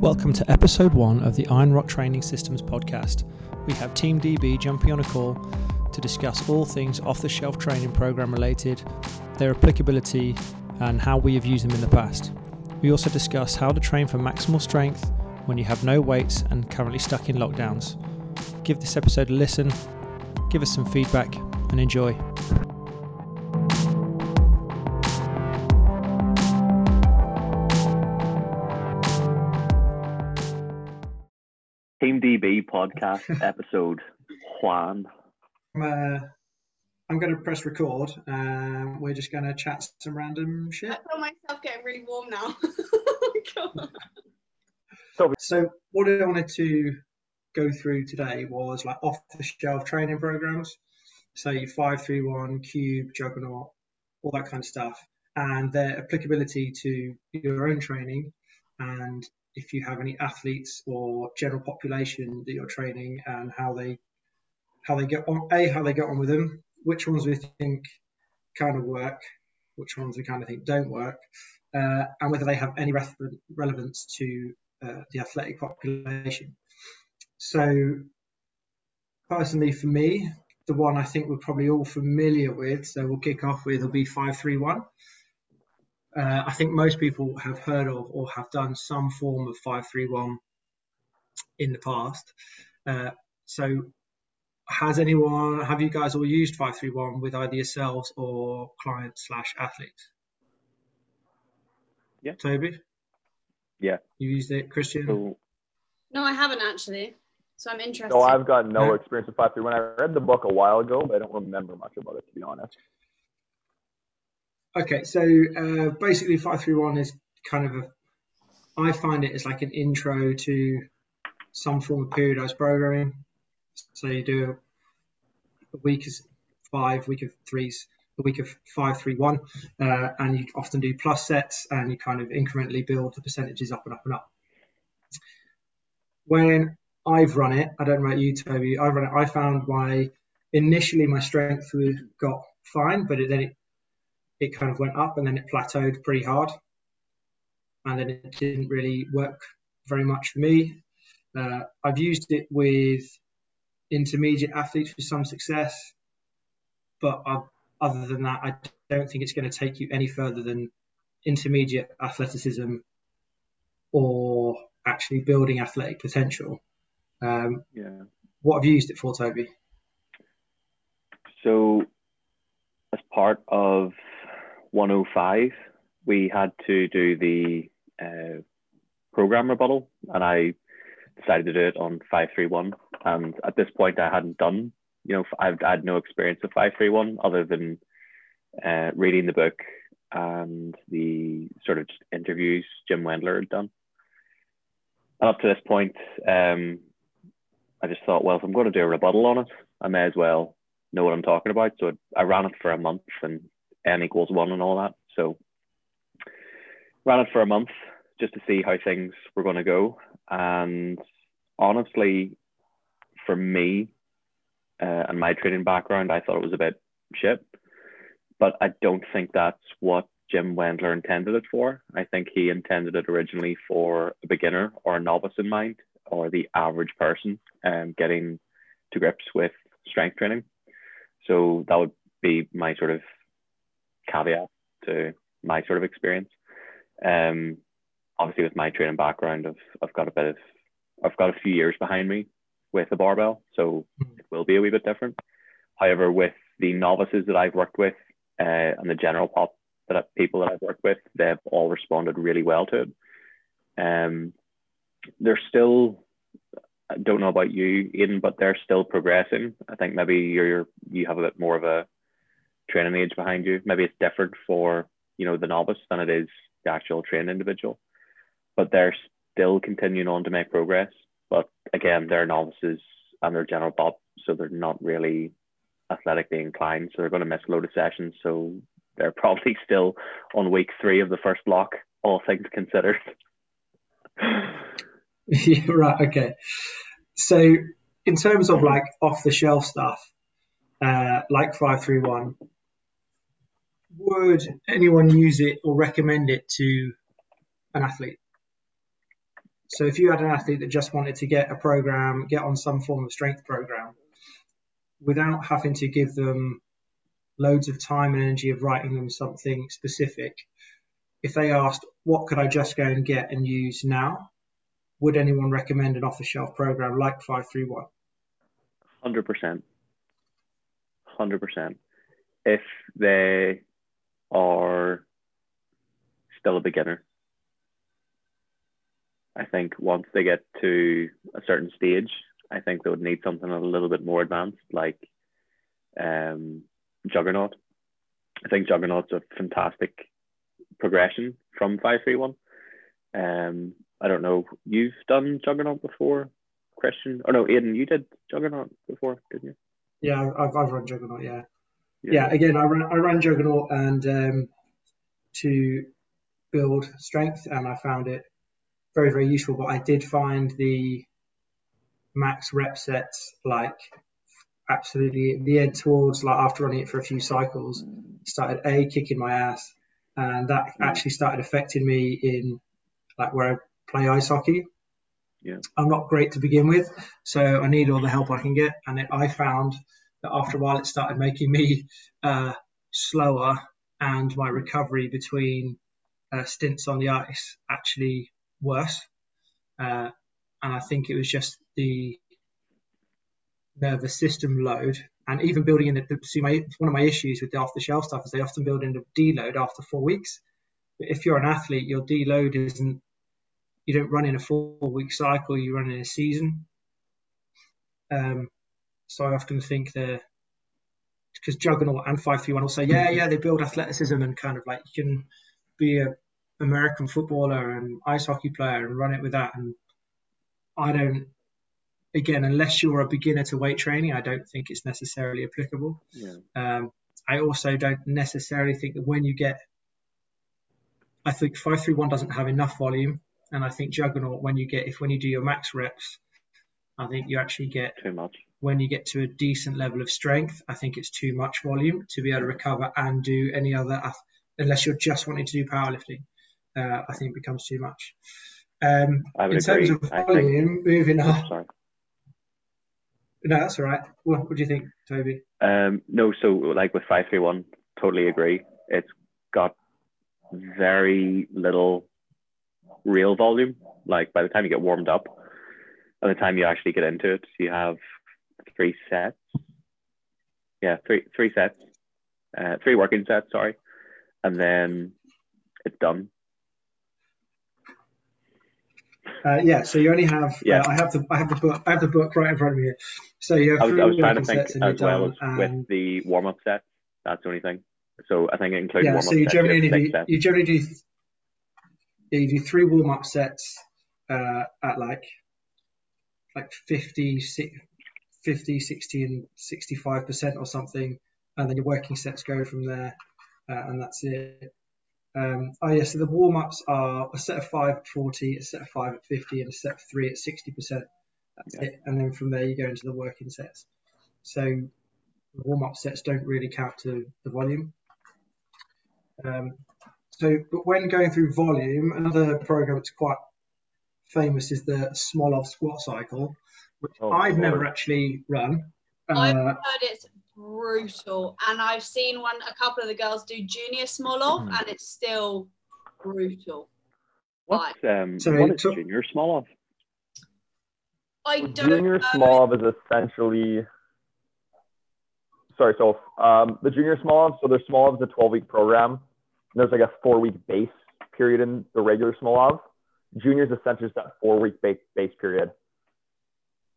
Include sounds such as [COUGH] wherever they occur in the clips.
Welcome to episode one of the Iron Rock Training Systems podcast. We have Team DB jumping on a call to discuss all things off the shelf training program related, their applicability, and how we have used them in the past. We also discuss how to train for maximal strength when you have no weights and currently stuck in lockdowns. Give this episode a listen, give us some feedback, and enjoy. Team DB podcast [LAUGHS] episode Juan. I'm, uh, I'm going to press record. Um, we're just going to chat some random shit. I feel myself getting really warm now. Oh [LAUGHS] so, so what I wanted to go through today was like off the shelf training programs. So your 531, Cube, Juggernaut, all that kind of stuff, and their applicability to your own training and if you have any athletes or general population that you're training and how they how they get on a how they get on with them which ones we think kind of work which ones we kind of think don't work uh, and whether they have any re- relevance to uh, the athletic population. So personally for me the one i think we're probably all familiar with so we'll kick off with will be 531 uh, I think most people have heard of or have done some form of 531 in the past. Uh, so, has anyone, have you guys all used 531 with either yourselves or clients slash athletes? Yeah. Toby? Yeah. You used it, Christian? So, no, I haven't actually. So I'm interested. No, I've got no experience with 531. I read the book a while ago, but I don't remember much about it, to be honest. Okay, so uh, basically, five three one is kind of a. I find it as like an intro to some form of periodized programming. So you do a week of five, week of threes, a week of five, three, one, uh, and you often do plus sets, and you kind of incrementally build the percentages up and up and up. When I've run it, I don't know about you, Toby. I've run it. I found my initially my strength got fine, but it, then it it kind of went up and then it plateaued pretty hard. And then it didn't really work very much for me. Uh, I've used it with intermediate athletes with some success, but I've, other than that, I don't think it's going to take you any further than intermediate athleticism or actually building athletic potential. Um, yeah. What have you used it for, Toby? So, as part of 105, we had to do the uh, program rebuttal, and I decided to do it on 531. And at this point, I hadn't done, you know, I've had no experience of 531 other than uh, reading the book and the sort of interviews Jim Wendler had done. And up to this point, um, I just thought, well, if I'm going to do a rebuttal on it, I may as well know what I'm talking about. So I ran it for a month and n equals one and all that. So ran it for a month just to see how things were going to go. And honestly, for me uh, and my training background, I thought it was a bit shit. But I don't think that's what Jim Wendler intended it for. I think he intended it originally for a beginner or a novice in mind, or the average person um, getting to grips with strength training. So that would be my sort of caveat to my sort of experience. Um, obviously, with my training background, I've, I've got a bit of, I've got a few years behind me with the barbell, so it will be a wee bit different. However, with the novices that I've worked with uh, and the general pop that I, people that I've worked with, they've all responded really well to it. Um, they're still, I don't know about you, Eden, but they're still progressing. I think maybe you're you have a bit more of a training age behind you. Maybe it's different for you know the novice than it is the actual trained individual, but they're still continuing on to make progress. But again, they're novices and they're general pop, so they're not really athletically inclined. So they're going to miss a load of sessions. So they're [LAUGHS] probably still on week three of the first block, all things considered. yeah, [LAUGHS] [LAUGHS] right. Okay. So in terms of like off the shelf stuff, uh, like five three one, would anyone use it or recommend it to an athlete? So if you had an athlete that just wanted to get a program, get on some form of strength program, without having to give them loads of time and energy of writing them something specific, if they asked, what could I just go and get and use now? Would anyone recommend an off the shelf program like 531? 100%. 100%. If they are still a beginner, I think once they get to a certain stage, I think they would need something a little bit more advanced, like um, Juggernaut. I think Juggernaut's a fantastic progression from 531. Um, I don't know, you've done Juggernaut before, Christian? Or no, Aiden, you did Juggernaut before, didn't you? Yeah, I've, I've run Juggernaut, yeah. Yeah. Yeah, again, I ran, I ran Juggernaut and um, to build strength, and I found it very, very useful. But I did find the max rep sets like absolutely the end towards like after running it for a few cycles started a kicking my ass and that mm. actually started affecting me in like where I play ice hockey. Yeah. I'm not great to begin with, so I need all the help I can get. And it, I found that after a while, it started making me uh, slower, and my recovery between uh, stints on the ice actually worse. Uh, and I think it was just the nervous system load and even building in the, see my one of my issues with the off the shelf stuff is they often build in the deload after four weeks. But if you're an athlete, your deload isn't you don't run in a four week cycle, you run in a season. Um, so I often think the because Juggernaut and 531 will say, yeah, yeah, they build athleticism and kind of like you can be a American footballer and ice hockey player and run it with that. And I don't again, unless you're a beginner to weight training, I don't think it's necessarily applicable. Yeah. Um, I also don't necessarily think that when you get, I think 531 doesn't have enough volume. And I think Juggernaut, when you get, if when you do your max reps, I think you actually get too much. When you get to a decent level of strength, I think it's too much volume to be able to recover and do any other, unless you're just wanting to do powerlifting. Uh, I think it becomes too much. Um, in agree. terms of volume, think... moving on. Sorry. No, that's all right. What, what do you think, Toby? Um, no, so like with five three one, totally agree. It's got very little real volume. Like by the time you get warmed up, by the time you actually get into it, you have three sets. Yeah, three three sets, uh, three working sets. Sorry, and then it's done. Uh, yeah, so you only have. Yeah. Uh, I have the I have the book I have the book right in front of me. So you have I was, three I was trying to think sets as well as and- with the warm up set. That's the only thing. So I think it includes yeah, warm up so you sets. generally you only do sets. you generally do yeah, you do three warm up sets uh, at like like 50, si- 50, 60 and 65 percent or something, and then your working sets go from there, uh, and that's it. Um, oh yeah, so the warm ups are a set of five at 40, a set of five at 50, and a set of three at 60 percent. That's Yeah. it, and then from there you go into the working sets. So the warm up sets don't really count to the volume. Um, so, but when going through volume, another program that's quite famous is the Smolov squat cycle, which Oh, I've never actually run. I've Uh, heard it's brutal, and I've seen one. A couple of the girls do junior Smolov, Hmm. and it's still brutal. What's um So what is to- junior Smolov? I don't Junior know. small is essentially. Sorry, so um, the junior Smolov, so the Smolov is a 12 week program. And there's like a four week base period in the regular small Junior is essentially just that four week base, base period.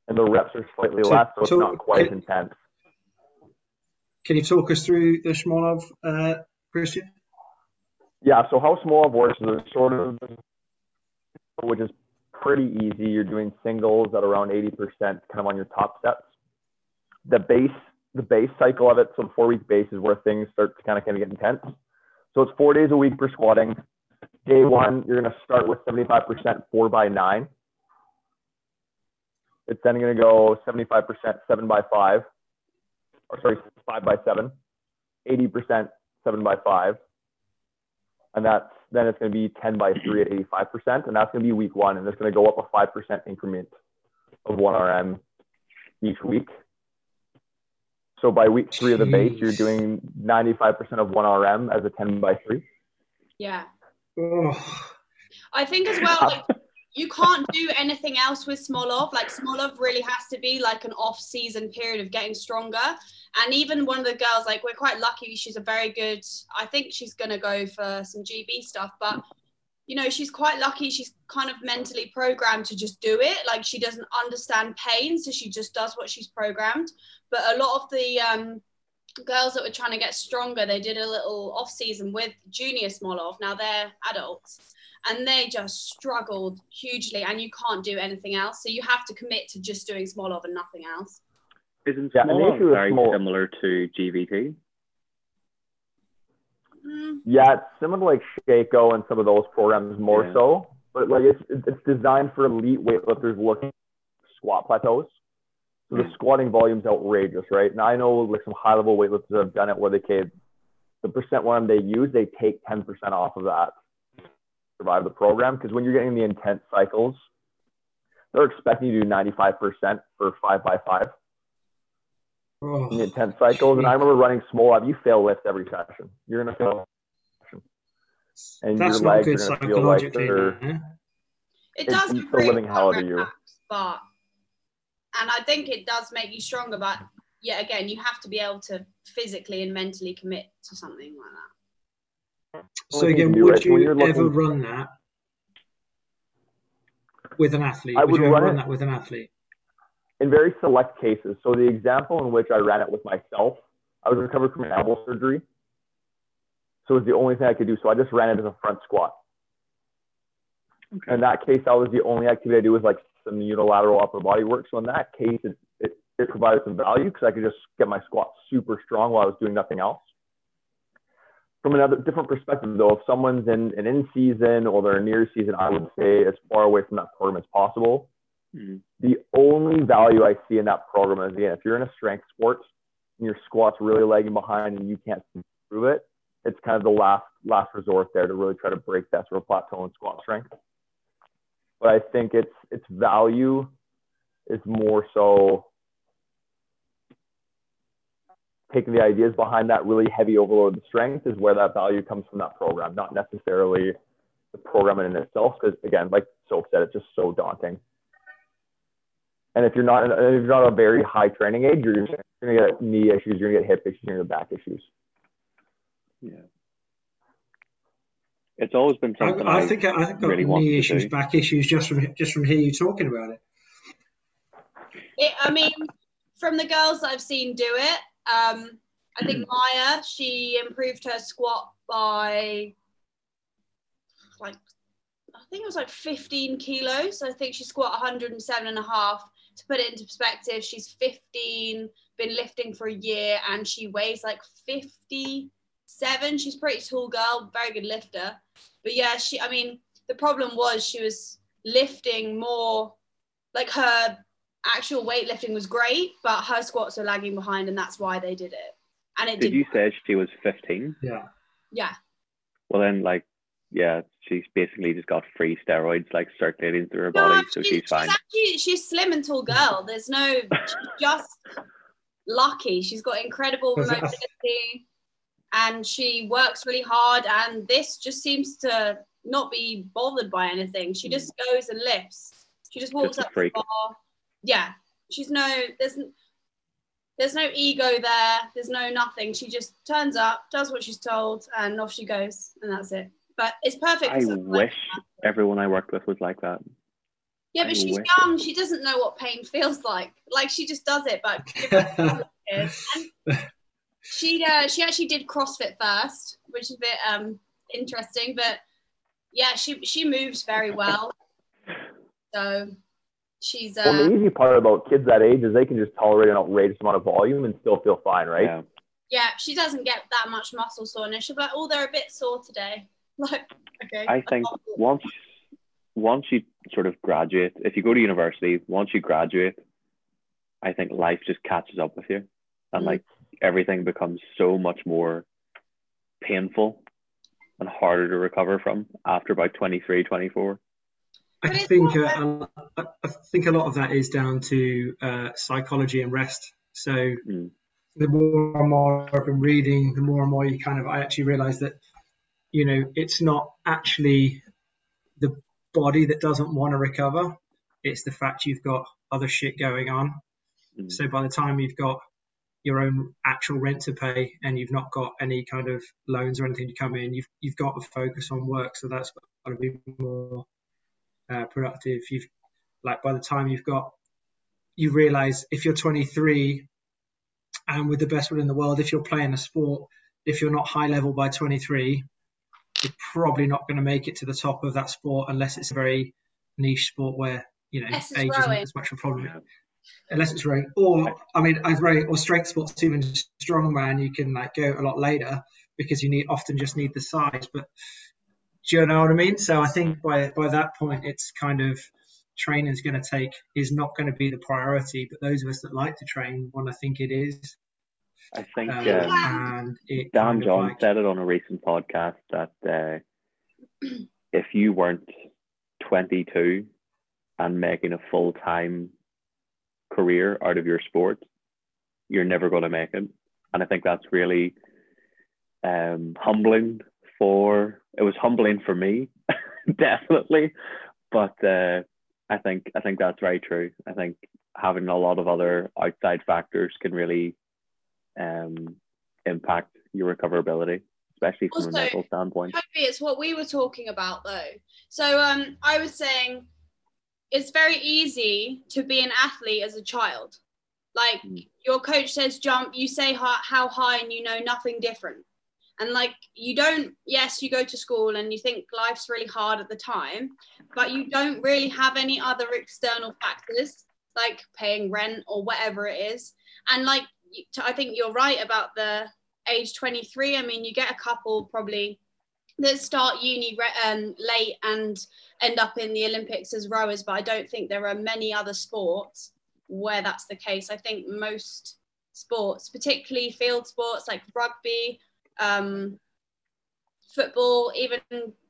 And the reps are slightly So- less, so it's not quite as can- intense. can you talk us through the Smolov, uh, Christian? Yeah, so how small works is sort of, which is pretty easy. You're doing singles at around 80% kind of on your top sets. The base, the base cycle of it, so the four week base is where things start to kind of kind of get intense. So it's four days a week for squatting. Day one, you're going to start with 75% four by nine. It's then going to go 75% seven by five, or sorry, five by seven, 80% seven by five, and that's then it's going to be 10 by 3 at 85%, and that's going to be week one, and it's going to go up a 5% increment of 1RM each week. So by week three of the base, you're doing 95% of 1RM as a 10 by 3. Yeah. Oh, I think as well, like you can't do anything else with Smolov. Like Smolov really has to be like an off-season period of getting stronger. And even one of the girls, like we're quite lucky. She's a very good. I think she's gonna go for some GB stuff, but you know she's quite lucky. She's kind of mentally programmed to just do it. Like she doesn't understand pain, so she just does what she's programmed. But a lot of the um, girls that were trying to get stronger, they did a little off-season with Junior Smolov. Now they're adults and they just struggled hugely and you can't do anything else so you have to commit to just doing Smolov and nothing else Isn't Yeah, and the Smolov very Smolov- similar to GVT? Mm, Yeah, it's similar to like Sheiko and some of those programs more Yeah. so, but like it's it's designed for elite weightlifters looking squat plateaus. So the squatting volume's outrageous, right? And I know like some high level weightlifters have done it where they can the percent one they use, they take 10% off of that to survive the program. Because when you're getting the intense cycles, they're expecting you to do 95% for five by five oh. in the intense cycles. And I remember running Smolov, you fail lift every session. You're gonna fail and That's your not legs good are gonna feel like psychologically. they're man. it does it's the improve living hell out of you. max, but and I think it does make you stronger but yeah again you have to be able to physically and mentally commit to something like that So again, would you looking- ever run that with an athlete? I would would you ever run run that with an athlete? in very select cases. So the example in which I ran it with myself, I was recovered from an elbow surgery. So it was the only thing I could do. So I just ran it as a front squat. Okay. In that case, that was the only activity I do was like some unilateral upper body work. So in that case, it, it, it provided some value because I could just get my squat super strong while I was doing nothing else. From another different perspective, though, if someone's in an in season or they're near season, I would stay as far away from that program as possible. Mm. the only value I see in that program is again, if you're in a strength sport and your squat's really lagging behind and you can't improve it, it's kind of the last last resort there to really try to break that sort of plateau in squat strength. But I think its its value is more so taking the ideas behind that really heavy overload of strength is where that value comes from that program, not necessarily the program in itself. Because again, like Soap said, it's just so daunting. And if you're not, if you're not a very high training age, you're going to get knee issues, you're going to get hip issues, you're going to get back issues. Yeah. It's always been I, something I I, think I, I think I've got really wanted knee issues, do. back issues just from just from hearing you talking about it. it, I mean from the girls I've seen do it um I think [CLEARS THROAT] Maya she improved her squat by like I think it was like 15 kilos. I think she squat 107 and a half. To put it into perspective, she's 15, been lifting for a year, and she weighs like 57. She's a pretty tall girl, very good lifter. But yeah, she, I mean, the problem was she was lifting more, like her actual weightlifting was great, but her squats were lagging behind, and that's why they did it. And it did did, you say she was 15? Yeah. yeah. Well, then, like, yeah, she's basically just got free steroids like circulating through her No, body, so she's fine. actually she's slim and tall girl. [LAUGHS] There's no she's just lucky. She's got incredible mobility and she works really hard and this just seems to not be bothered by anything. She hmm. just goes and lifts. She just walks Just up the bar. Yeah. She's no there's there's no ego there. There's no nothing. She just turns up, does what she's told, and off she goes, and that's it. But it's perfect. I someone like wish everyone I worked with was like that. Yeah, I but she's wish young. She doesn't know what pain feels like. Like she just does it. But give her five years. And she uh, she actually did CrossFit first, which is a bit um interesting. But yeah, she she moves very well. So she's Well, uh the easy part about kids that age is they can just tolerate an outrageous amount of volume and still feel fine, right? Yeah. yeah she doesn't get that much muscle soreness. She'll like, oh, they're a bit sore today. [LAUGHS] Like okay. I think once once you sort of graduate, if you go to university, once you graduate, I think life just catches up with you, and Mm. like everything becomes so much more painful and harder to recover from after about 23, 24. I think uh, I think a lot of that is down to uh, psychology and rest. So mm. the more and more I've been reading, the more and more you kind of I actually realise that you know it's not actually the body that doesn't want to recover. It's the fact you've got other shit going on. Mm. So by the time you've got your own actual rent to pay and you've not got any kind of loans or anything to come in, you've you've got to focus on work. So that's got to be more uh, productive. You've like by the time you've got, you realize if you're 23 and with the best will in the world, if you're playing a sport, if you're not high level by 23, you're probably not going to make it to the top of that sport unless it's a very niche sport where you know age isn't as much of a problem. Unless it's rowing, or I mean, as rowing or strength sports, even strongman, you can like go a lot later because you need often just need the size. But do you know what I mean? So I think by by that point, it's kind of training is going to take is not going to be the priority. But those of us that like to train want to think it is. I think um, um, Dan John like, said it on a recent podcast that uh, if you weren't 22 and making a full time career out of your sport, you're never going to make it. And I think that's really um, humbling for it was humbling for me, [LAUGHS] definitely. But uh, I think I think that's very true. I think having a lot of other outside factors can really um, impact your recoverability, especially from also, a mental standpoint. Maybe it's what we were talking about though. So um, I was saying it's very easy to be an athlete as a child. Like mm. your coach says jump, you say how, how high, and you know nothing different and like you don't yes you go to school and you think life's really hard at the time but you don't really have any other external factors like paying rent or whatever it is. And like i think you're right about the age 23 i mean you get a couple probably that start uni um, late and end up in the olympics as rowers but i don't think there are many other sports where that's the case. I think most sports particularly field sports like rugby um, football, even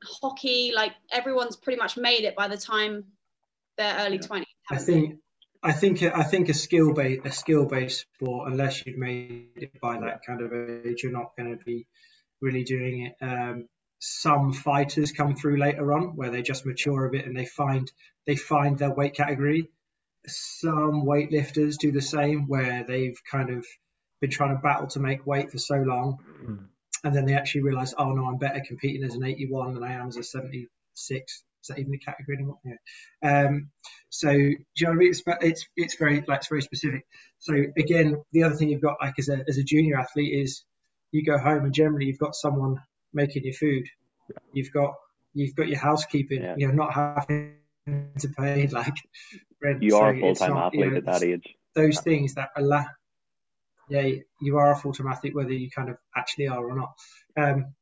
hockey. Like everyone's pretty much made it by the time they're early twenties. I think. I think I think a skill based a skill based sport, unless you've made it by that kind of age, you're not going to be really doing it. Um, some fighters come through later on where they just mature a bit and they find they find their weight category. Some weightlifters do the same where they've kind of been trying to battle to make weight for so long mm and then they actually realize, oh no, I'm better competing as an 81 than I am as a 76. Is that even a category anymore? Yeah. Um, so do you know what I mean? It's, it's it's very like it's very specific. So again, the other thing you've got like as a as a junior athlete is you go home and generally you've got someone making your food. You've got you've got your housekeeping. Yeah. You're not having to pay like rent. You are so a full time athlete you know, at that age. Those things that allow yeah, you are a full-time athlete, whether you kind of actually are or not. Um,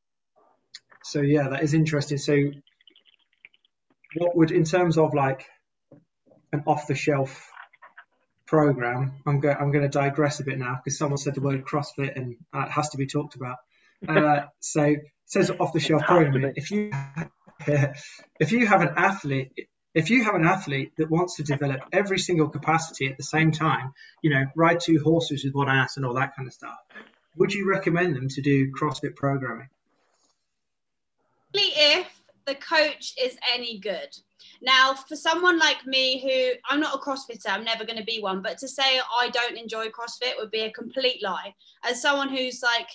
so yeah, that is interesting. So what would, in terms of like an off-the-shelf program, I'm going I'm going to digress a bit now because someone said the word CrossFit and uh, it has to be talked about. Uh, so it says off-the-shelf program. If you [LAUGHS] if you have an athlete if you have an athlete that wants to develop every single capacity at the same time, you know, ride two horses with one ass and all that kind of stuff, would you recommend them to do CrossFit programming? If the coach is any good. Now, for someone like me who I'm not a CrossFitter, I'm never going to be one, but to say I don't enjoy CrossFit would be a complete lie. As someone who's like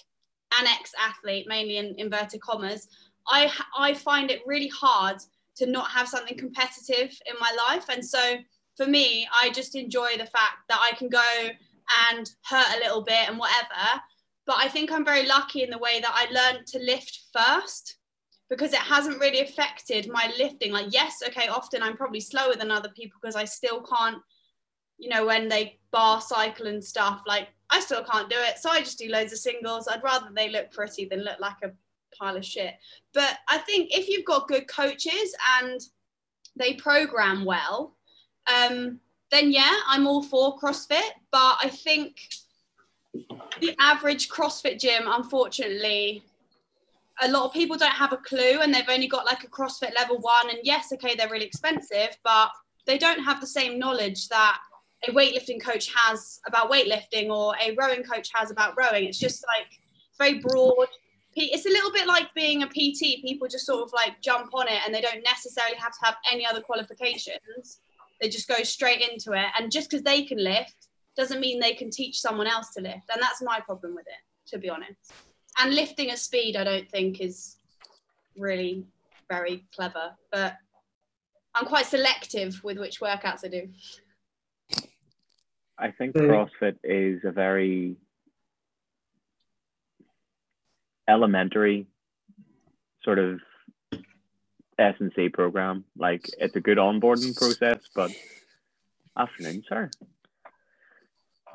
an ex athlete, mainly in inverted commas, I, I find it really hard to not have something competitive in my life. And so for me, I just enjoy the fact that I can go and hurt a little bit and whatever. But I think I'm very lucky in the way that I learned to lift first because it hasn't really affected my lifting. Like, yes, okay, often I'm probably slower than other people because I still can't, you know, when they bar cycle and stuff, like I still can't do it. So I just do loads of singles. I'd rather they look pretty than look like a pile of shit. But I think if you've got good coaches and they program well, um, then yeah, I'm all for CrossFit. But I think the average CrossFit gym, unfortunately, a lot of people don't have a clue and they've only got like a CrossFit level one. And yes, okay, they're really expensive, but they don't have the same knowledge that a weightlifting coach has about weightlifting or a rowing coach has about rowing. It's just like very broad. It's a little bit like being a PT. People just sort of like jump on it and they don't necessarily have to have any other qualifications. They just go straight into it. And just because they can lift doesn't mean they can teach someone else to lift. And that's my problem with it, to be honest. And lifting at speed, I don't think is really very clever. But I'm quite selective with which workouts I do. I think hmm. CrossFit is a very elementary sort of S and C program. Like it's a good onboarding process, but afternoon, sir.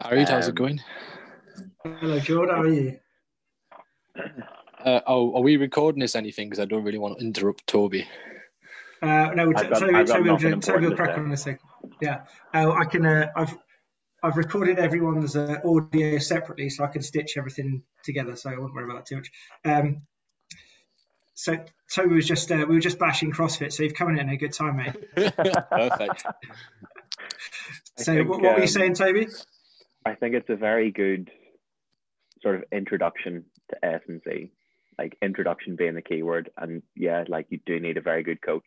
Harry, how's it um, going? Hello, Jordan. How are you? Uh, oh, are we recording this anything? Because I don't really want to interrupt Toby. Uh, no, I've got, Toby, I've Toby, will, Toby will crack on in a second. Yeah, uh, I can. Uh, I've I've recorded everyone's uh, audio separately, so I can stitch everything together. So I won't worry about that too much. Um, so Toby was just uh, we were just bashing CrossFit, so you've come in at a good time, mate. [LAUGHS] Perfect. so think, what, what, were you um, saying, Toby? I think it's a very good sort of introduction to S and C, like introduction being the key word. And yeah, like you do need a very good coach.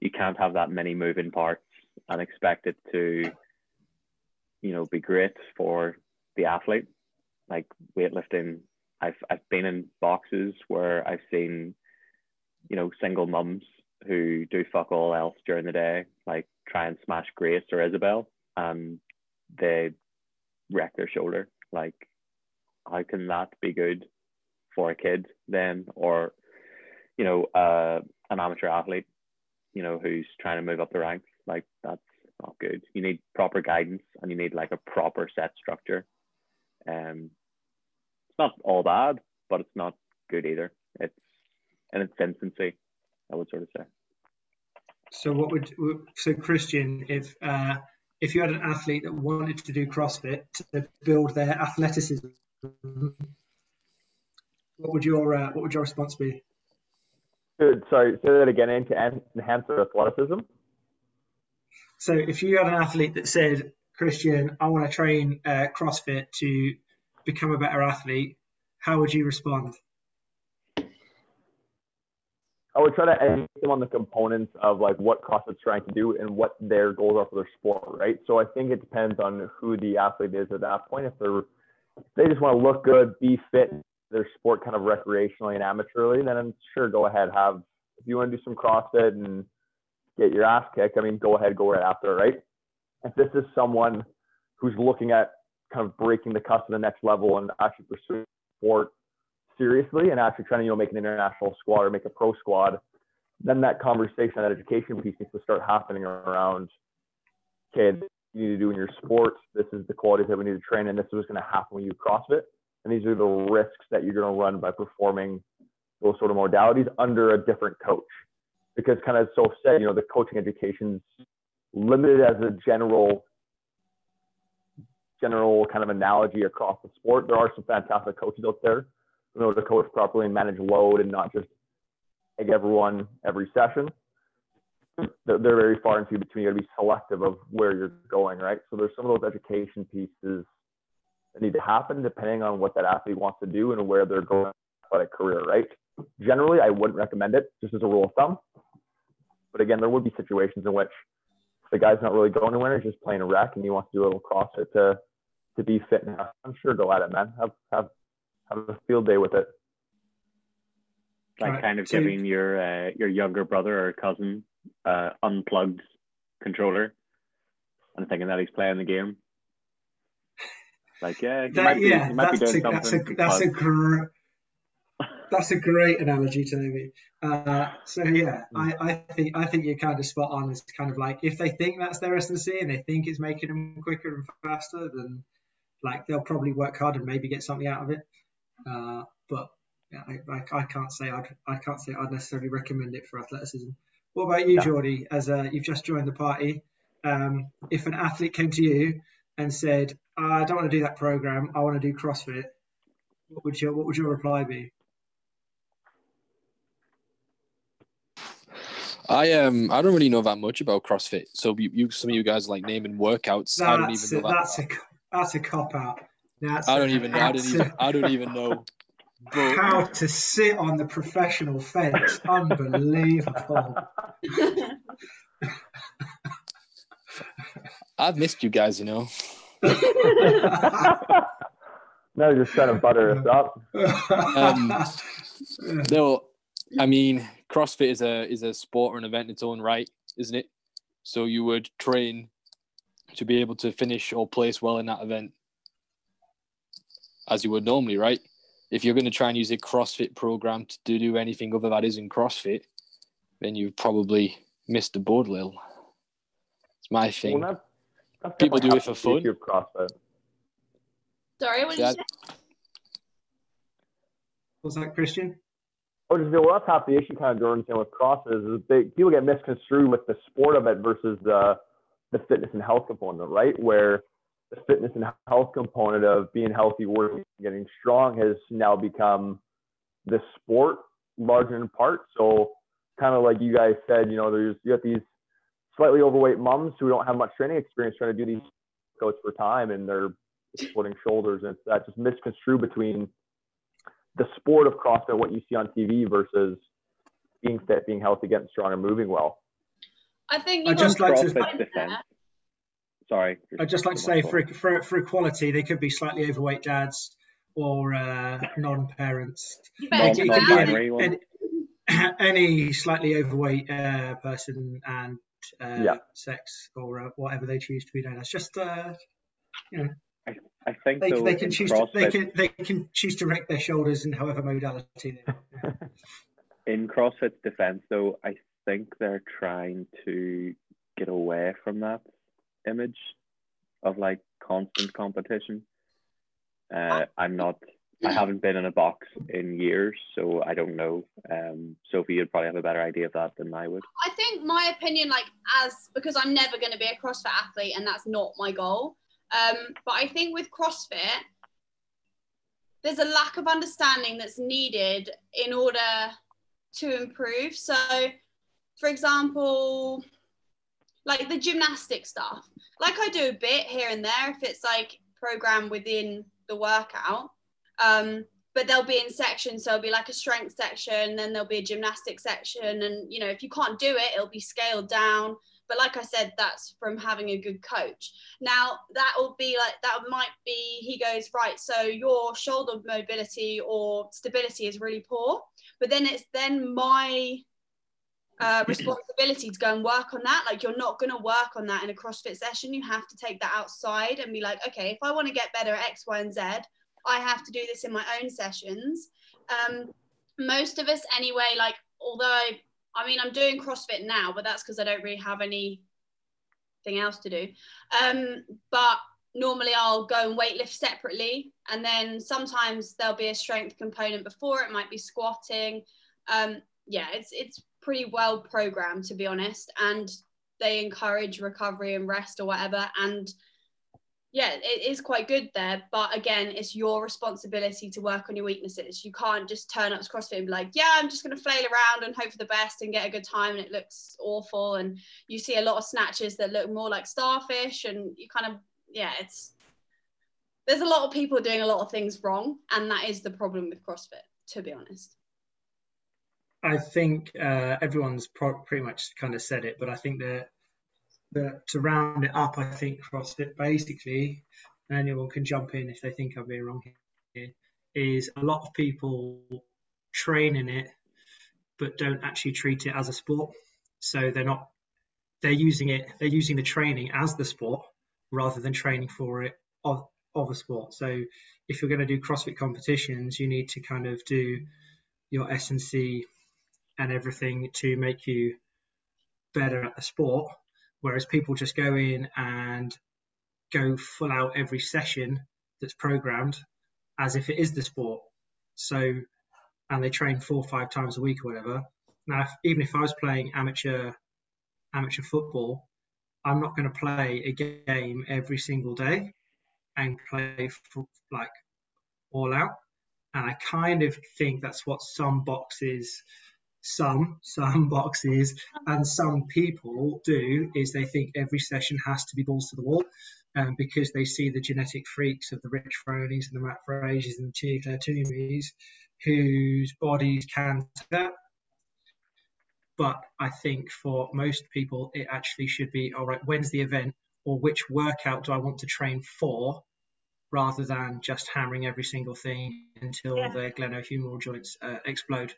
You can't have that many moving parts and expect it to, you know, be great for the athlete. Like weightlifting, I've I've been in boxes where I've seen, you know, single mums who do fuck all else during the day, like try and smash Grace or Isabel, and they wreck their shoulder. Like, how can that be good for a kid then? Or, you know, uh, an amateur athlete, you know, who's trying to move up the ranks. Like, that's not good. You need proper guidance and you need like a proper set structure. Um, it's not all bad, but it's not good either. It's in its infancy, I would sort of say. So what would so Christian, if uh, if you had an athlete that wanted to do CrossFit to build their athleticism, what would your uh, what would your response be? Good. Sorry, say that again. and To enhance their athleticism. So, if you had an athlete that said, "Christian, I want to train uh, CrossFit to become a better athlete," how would you respond? I would try to educate them on the components of like what CrossFit's trying to do and what their goals are for their sport, right? So I think it depends on who the athlete is at that point. If they're if they just want to look good, be fit, their sport kind of recreationally and amateurly, then I'm sure go ahead have if you want to do some CrossFit and get your ass kicked, I mean go ahead, go right after, right? If this is someone who's looking at kind of breaking the cusp to the next level and actually pursuing sport seriously and actually trying to you know make an international squad or make a pro squad, then that conversation, that education piece needs to start happening around. Okay, you need to do in your sport. This is the qualities that we need to train, and this is what's going to happen when you CrossFit. And these are the risks that you're going to run by performing those sort of modalities under a different coach. Because, kind of so said, you know, the coaching education's limited as a general general kind of analogy across the sport. There are some fantastic coaches out there who know to coach properly and manage load and not just egg everyone every session. They're, they're very far and few between. You got to be selective of where you're going, right? So there's some of those education pieces that need to happen depending on what that athlete wants to do and where they're going athletic career, right? Generally, I wouldn't recommend it just as a rule of thumb. But again, there would be situations in which the guy's not really going anywhere, he's just playing a rec, and he wants to do a little CrossFit to to be fit. Now, I'm sure go at it, man. Have have have a field day with it. Like right. kind of giving your uh, your younger brother or cousin uh, unplugged controller and thinking that he's playing the game. Like yeah, that, might be, yeah, might be doing a, something. That's a, that's a gr- that's a great analogy, Toby. Uh, so yeah. I, I think I think you're kind of spot on. It's kind of like if they think that's their S&C and they think it's making them quicker and faster, then like they'll probably work hard and maybe get something out of it. Uh, but yeah, I, I, I, can't say I'd I can't say I'd necessarily recommend it for athleticism. What about you, Geordie? As uh, you've just joined the party, um, if an athlete came to you and said, "I don't want to do that program. I want to do CrossFit," what would your what would your reply be? I um I don't really know that much about CrossFit. So you, you some of you guys are like naming workouts. I don't That's even a, that. that's a that's a cop out. That's I a- don't even know. I don't even a- I don't even know. But how to sit on the professional fence. Unbelievable. I've missed you guys, you know. [LAUGHS] now you're just trying to butter us up. Um, No, I mean CrossFit is a is a sport or an event in its own right, isn't it? So you would train to be able to finish or place well in that event, as you would normally, right? If you're going to try and use a CrossFit program to do anything other that isn't CrossFit, then you've probably missed the boat, Lil. It's my thing. Well, that's, that's People do it for the fun. issue CrossFit. Sorry, what did you say? Was that Christian? I would just well, that's half the issue, kind of Jordan saying with crosses is they, people get misconstrued with the sport of it versus the the fitness and health component, right? Where the fitness and health component of being healthy, working, getting strong has now become the sport larger in part. So kind of like you guys said, you know, there's you got these slightly overweight moms who don't have much training experience trying to do these goats for time and they're exploding shoulders and that just misconstrued between the sport of CrossFit, what you see on TV versus being fit, being healthy, getting strong, and moving well. I think I'd you just like to- point CrossFit there. defense. Sorry. I'd just like to say for, for, for equality, they could be slightly overweight dads or uh, non-parents. You They better could- do it could that. be Non-binary any, any, [CLEARS THROAT] any slightly overweight uh, person and uh, Yeah. sex or uh, whatever they choose to be known as. Just uh, I think they, though they can in choose to, they can they can choose to wreck their shoulders in however modality. They, [LAUGHS] in CrossFit's defense though, I think they're trying to get away from that image of like constant competition. Uh, I'm not. I haven't been in a box in years, so I don't know. Um, Sophie, you'd probably have a better idea of that than I would. I think my opinion, like as because I'm never going to be a CrossFit athlete, and that's not my goal. Um, but I think with CrossFit, there's a lack of understanding that's needed in order to improve. So, for example, like the gymnastic stuff, like I do a bit here and there if it's like programmed within the workout. Um, but they'll be in sections. So it'll be like a strength section, then there'll be a gymnastic section. And, you know, if you can't do it, it'll be scaled down. But like I said, that's from having a good coach. Now, that will be like, that might be, he goes, right, so your shoulder mobility or stability is really poor. But then it's then my uh, [CLEARS THROAT] responsibility to go and work on that. Like, you're not going to work on that in a CrossFit session. You have to take that outside and be like, okay, if I want to get better at X, Y, and Z, I have to do this in my own sessions. Um, most of us, anyway, like, although I, I mean, I'm doing CrossFit now, but that's because I don't really have anything else to do. Um, but normally I'll go and weightlift separately, and then sometimes there'll be a strength component before. It might be squatting. Um, yeah, it's it's pretty well programmed to be honest, and they encourage recovery and rest or whatever. And yeah, it is quite good there. But again, it's your responsibility to work on your weaknesses. You can't just turn up to CrossFit and be like, yeah, I'm just going to flail around and hope for the best and get a good time. And it looks awful. And you see a lot of snatches that look more like starfish. And you kind of, yeah, it's, there's a lot of people doing a lot of things wrong. And that is the problem with CrossFit, to be honest. I think uh, everyone's pro- pretty much kind of said it, but I think that to round it up, I think CrossFit basically, and anyone can jump in if they think I'm being wrong here, is a lot of people train in it, but don't actually treat it as a sport. So they're not, they're using it, they're using the training as the sport rather than training for it of, of a sport. So if you're going to do CrossFit competitions, you need to kind of do your S&C and everything to make you better at the sport. Whereas people just go in and go full out every session that's programmed as if it is the sport. So, and they train four or five times a week or whatever. Now, if, even if I was playing amateur amateur football, I'm not going to play a game every single day and play for, like all out. And I kind of think that's what some boxes some some boxes and some people do is they think every session has to be balls to the wall um, because they see the genetic freaks of the Rich Fronings and the Matt Frasers and the Tia-Clair whose bodies can do that. But I think for most people, it actually should be all right, when's the event or which workout do I want to train for rather than just hammering every single thing until yeah. the glenohumeral joints uh, explode.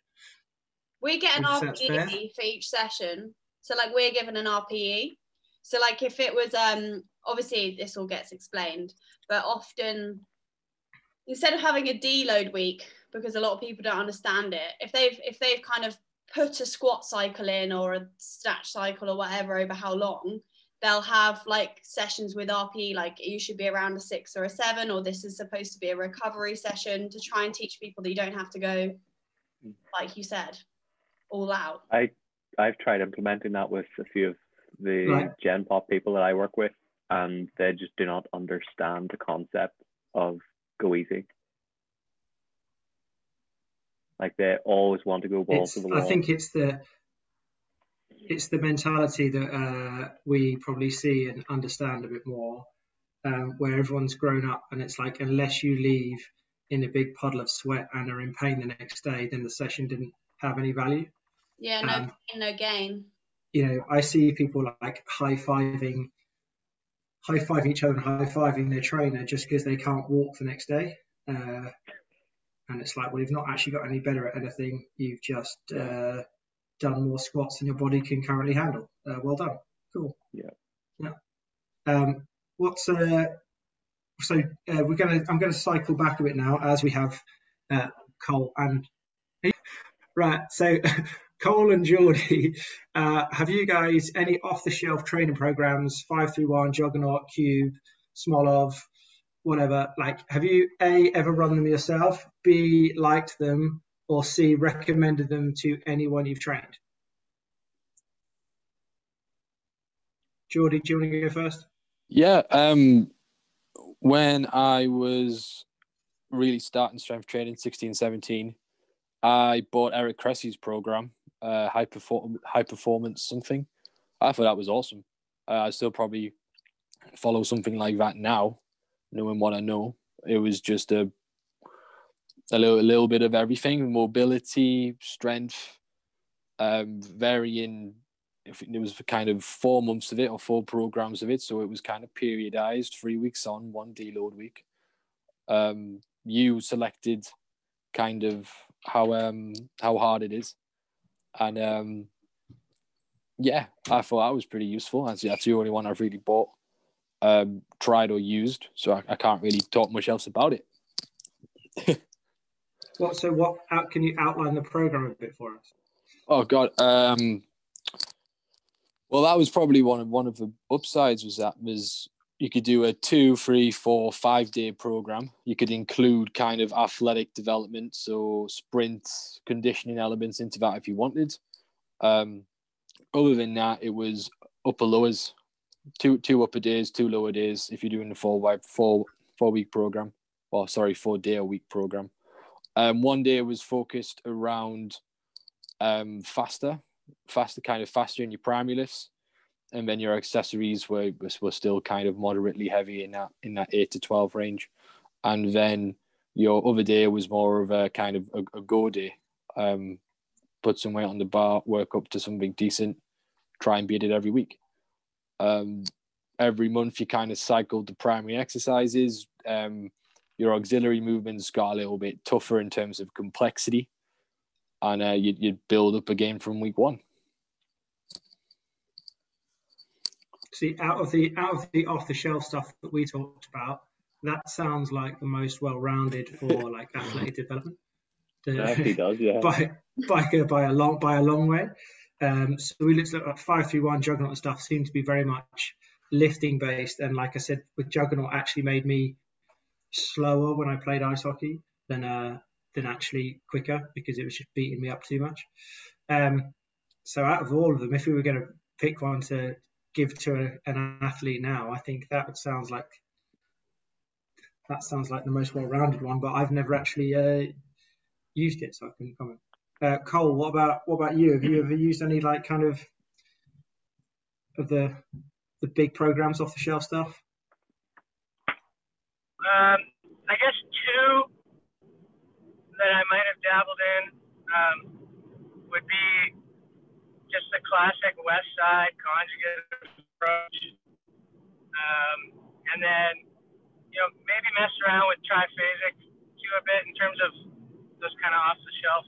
We get an RPE for each session. So like we're given an RPE. So like if it was um obviously this all gets explained, but often instead of having a deload week, because a lot of people don't understand it, if they've if they've kind of put a squat cycle in or a snatch cycle or whatever over how long, they'll have like sessions with RPE, like you should be around a six or a seven, or this is supposed to be a recovery session to try and teach people that you don't have to go, like you said, all out. I I've tried implementing that with a few of the right. Gen Pop people that I work with, and they just do not understand the concept of go easy. Like they always want to go balls to the wall. I think it's the it's the mentality that uh, we probably see and understand a bit more, um, where everyone's grown up and it's like unless you leave in a big puddle of sweat and are in pain the next day, then the session didn't have any value. Yeah, no um, pain, no gain. You know, I see people like high fiving, high fiving each other and high fiving their trainer just because they can't walk the next day. Uh, and it's like, well, you've not actually got any better at anything. You've just uh, done more squats than your body can currently handle. Uh, well done. Cool. Yeah. Yeah. Um, what's uh, so uh, we're gonna I'm gonna cycle back a bit now as we have uh, Cole and [LAUGHS] right. So [LAUGHS] Cole and Geordie, [LAUGHS] uh, have you guys any off the shelf training programs? Five through one, Juggernaut, Cube, Smolov, whatever. Like, have you a ever run them yourself? B liked them, or C, recommended them to anyone you've trained? Geordie, do you want to go first? Yeah. Um, when I was really starting strength training, 16, 17, I bought Eric Cressey's program, uh, high, perform- high performance something. I thought that was awesome. Uh, I still probably follow something like that now, knowing what I know. It was just a a little, a little bit of everything mobility strength um varying if it was kind of four months of it or four programs of it so it was kind of periodized three weeks on one deload week um you selected kind of how um how hard it is and um yeah i thought that was pretty useful that's, that's the only one i've really bought um tried or used so I, I can't really talk much else about it [LAUGHS] What? So what? Out, can you outline the program a bit for us? Oh God. Um, well, that was probably one of one of the upsides was that was you could do a two, three, four, five day program. You could include kind of athletic development, so sprint conditioning elements into that if you wanted. Um, other than that, it was upper lowers, two two upper days, two lower days. If you're doing the four week program, or sorry, four day a week program. Um, one day was focused around um, faster, faster kind of faster in your primary lifts, and then your accessories were were still kind of moderately heavy in that in that eight to twelve range, and then your other day was more of a kind of a, a go day. Um, put some weight on the bar, work up to something decent, try and beat it every week. Um, every month you kind of cycled the primary exercises. Um, your auxiliary movements got a little bit tougher in terms of complexity, and uh, you'd, you'd build up again from week one. See, out of the out of the off the shelf stuff that we talked about, that sounds like the most well rounded for [LAUGHS] like athletic development. The, actually does, yeah. [LAUGHS] By by by a long by a long way. Um, so we looked at like five three one juggernaut and stuff seemed to be very much lifting based, and like I said, with juggernaut actually made me slower when I played ice hockey than uh, than actually quicker because it was just beating me up too much. Um, so out of all of them, if we were going to pick one to give to an athlete now, I think that sounds like that sounds like the most well-rounded one. But I've never actually uh, used it, so I couldn't comment. Uh, Cole, what about what about you? Have you ever used any like kind of of the the big programs off the shelf stuff? Um, I guess two that I might have dabbled in um, would be just the classic Westside conjugate approach, um, and then you know maybe mess around with triphasic too a bit in terms of those kind of off the shelf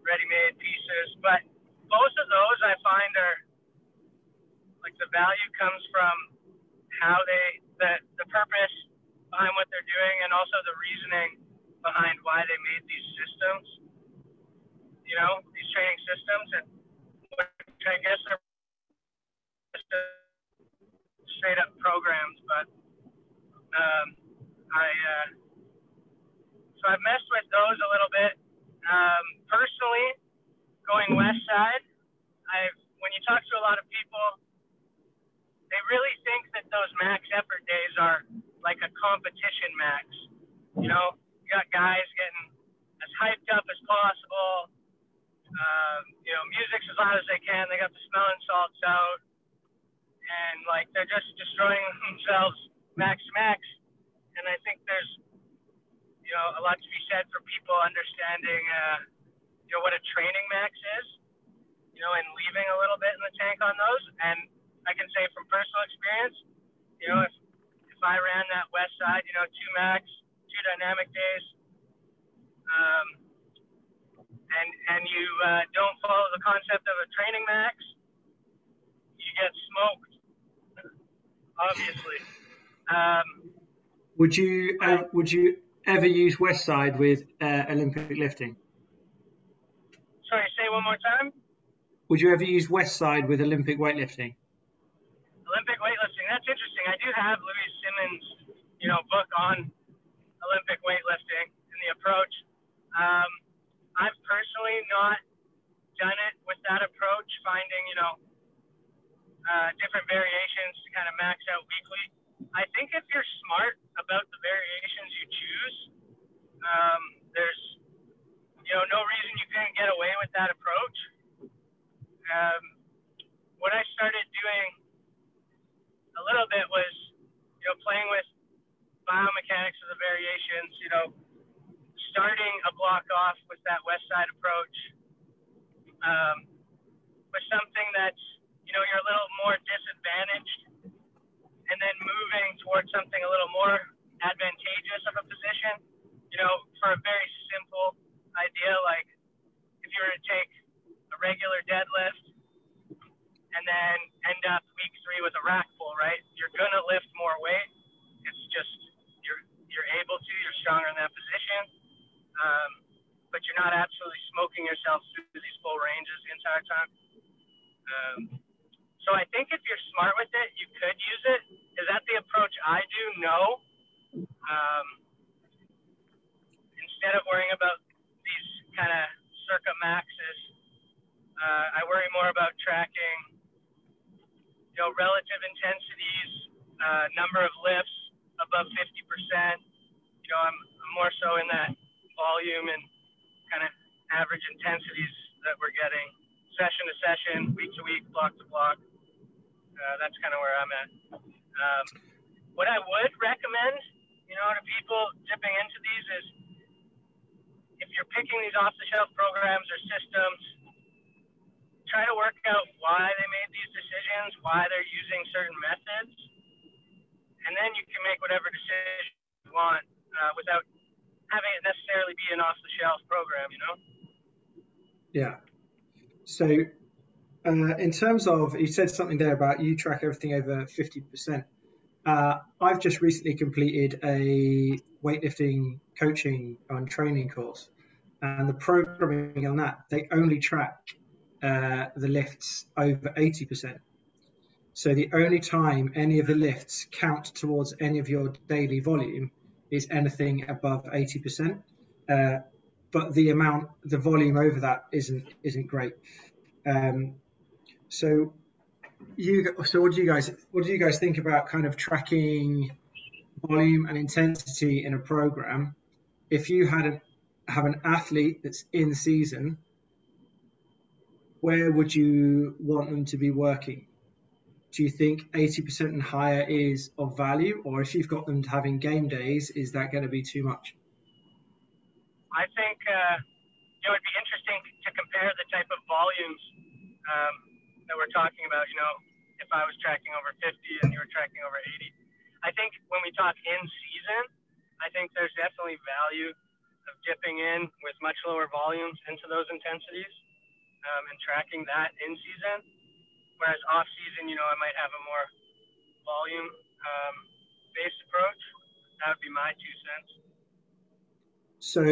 ready-made pieces. But both of those I find are like the value comes from how they the the purpose behind what they're doing and also the reasoning behind why they made these systems. You know, these training systems, and I guess they're just straight up programs. But um, I uh, so I've messed with those a little bit. Um, personally, going Westside, I've when you talk to a lot of people, they really think that those max effort days are like a competition max. You know, you got guys getting as hyped up as possible. Um, you know, music's as loud as they can. They got the smelling salts out, and like they're just destroying [LAUGHS] themselves max max. And I think there's, you know, a lot to be said for people understanding, uh, you know, what a training max is. You know, and leaving a little bit in the tank on those. And I can say from personal experience, you know, if if I ran that Westside, you know, two max, two dynamic days, um, and and you uh, don't follow the concept of a training max, you get smoked. Obviously. Um, would you uh, would you ever use Westside with uh, Olympic lifting? Sorry, say one more time. Would you ever use Westside with Olympic weightlifting? Olympic weightlifting. That's interesting. I do have Louise Simmons, you know, book on Olympic weightlifting and the approach. Um, I've personally not done it with that approach, finding, you know, uh, different variations to kind of max out weekly. I think if you're smart about the variations you choose, um, there's, you know, no reason you couldn't get away with that approach. Um, what I started doing a little bit was, you know, playing with biomechanics of the variations, you know, starting a block off with that Westside approach um, with something that's, you know, you're a little more disadvantaged and then moving towards something a little more advantageous of a position, you know, for a very simple idea, like if you were to take a regular deadlift and then end up week three with a rack pull, right? You're gonna lift more weight. It's just you're you're able to. You're stronger in that position, um, but you're not absolutely smoking yourself through these full ranges the entire time. Um, so I think if you're smart with it, you could use it. Is that the approach I do? No. Um, instead of worrying about these kind of circa maxes, uh, I worry more about tracking you know, relative intensities, uh, number of lifts above 50%. You know, I'm, I'm more so in that volume and kind of average intensities that we're getting session to session, week to week, block to block. Uh, that's kind of where I'm at. Um, what I would recommend, you know, to people dipping into these is if you're picking these off the shelf programs or systems, try to work out why they made these decisions, why they're using certain methods, and then you can make whatever decision you want uh, without having it necessarily be an off-the-shelf program. You know? Yeah. So, uh, in terms of, you said something there about you track everything over 50%. Uh, I've just recently completed a weightlifting coaching and training course, and the programming on that they only track uh, the lifts over 80%. So the only time any of the lifts count towards any of your daily volume is anything above 80%. Uh, but the amount, the volume over that isn't isn't great. Um, so you, so what do you guys, what do you guys think about kind of tracking volume and intensity in a program? If you had have an athlete that's in season where would you want them to be working? Do you think 80% and higher is of value, or if you've got them having game days, is that going to be too much? I think uh, it would be interesting to compare the type of volumes um, that we're talking about. You know, if I was tracking over 50 and you were tracking over 80. I think when we talk in season, I think there's definitely value of dipping in with much lower volumes into those intensities um, and tracking that in season. Whereas off season, you know, I might have a more volume um, based approach. That would be my two cents. So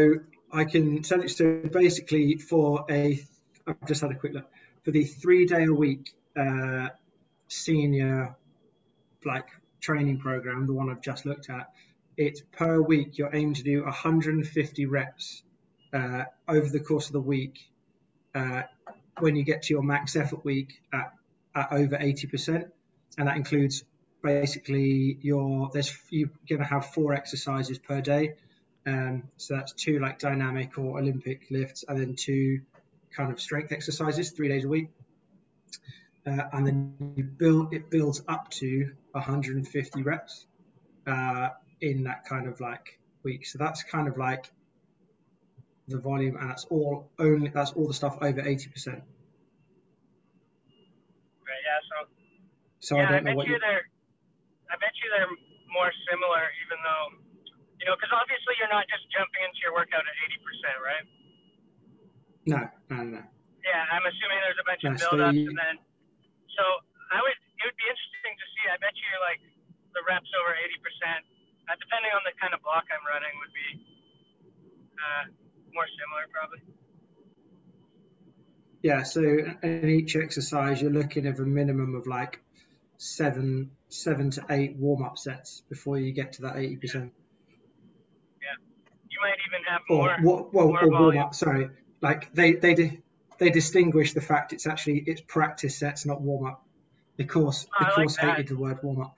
I can tell you. So basically, for a, I've just had a quick look for the three day a week uh, senior like training program, the one I've just looked at. It's per week. You're aiming to do 150 reps uh, over the course of the week. Uh, when you get to your max effort week at, at over 80%, and that includes basically your there's you're going to have four exercises per day. Um, so that's two like dynamic or olympic lifts and then two kind of strength exercises three days a week. Uh, and then you build it builds up to 150 reps uh, in that kind of like week. So that's kind of like the volume and that's all only that's all the stuff over 80 percent Right. Yeah. So. So yeah, i don't bet know what you they're. I bet you they're more similar, even though, you know, because obviously you're not just jumping into your workout at 80%, right? no no no. Yeah, I'm assuming there's a bunch No, of so build-ups, you- and then, so I would. It would be interesting to see. I bet you like the reps over 80%, uh, depending on the kind of block I'm running, would be uh, more similar probably. Yeah, so in each exercise, you're looking at a minimum of like seven, seven to eight warm-up sets before you get to that eighty percent. Yeah. You might even have Or more. well, more or warm up. Sorry, like they they di- they distinguish the fact it's actually it's practice sets, not warm up. The course Oh, the I like course that. hated the word warm up.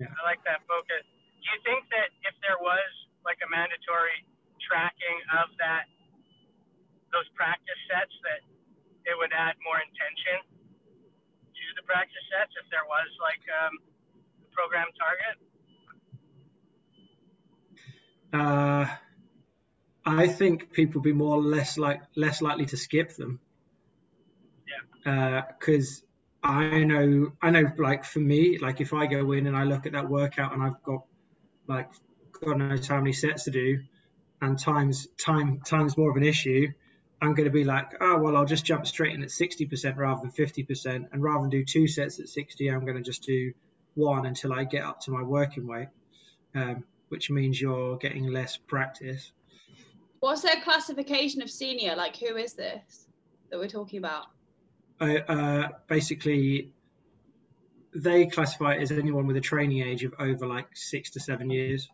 I like that focus. Do you think that if there was like a mandatory tracking of that, those practice sets, that it would add more intention practice sets if there was like um, a program target? Uh, I think people be more or less like less likely to skip them. Yeah. Because I know I know like for me like if I go in and I look at that workout and I've got like God knows how many sets to do, and times time time's more of an issue. I'm going to be like, oh well, I'll just jump straight in at 60% rather than 50%, and rather than do two sets at 60, I'm going to just do one until I get up to my working weight. Um, which means you're getting less practice. What's their classification of senior? Like, who is this that we're talking about? Uh, uh, basically, they classify it as anyone with a training age of over like six to seven years.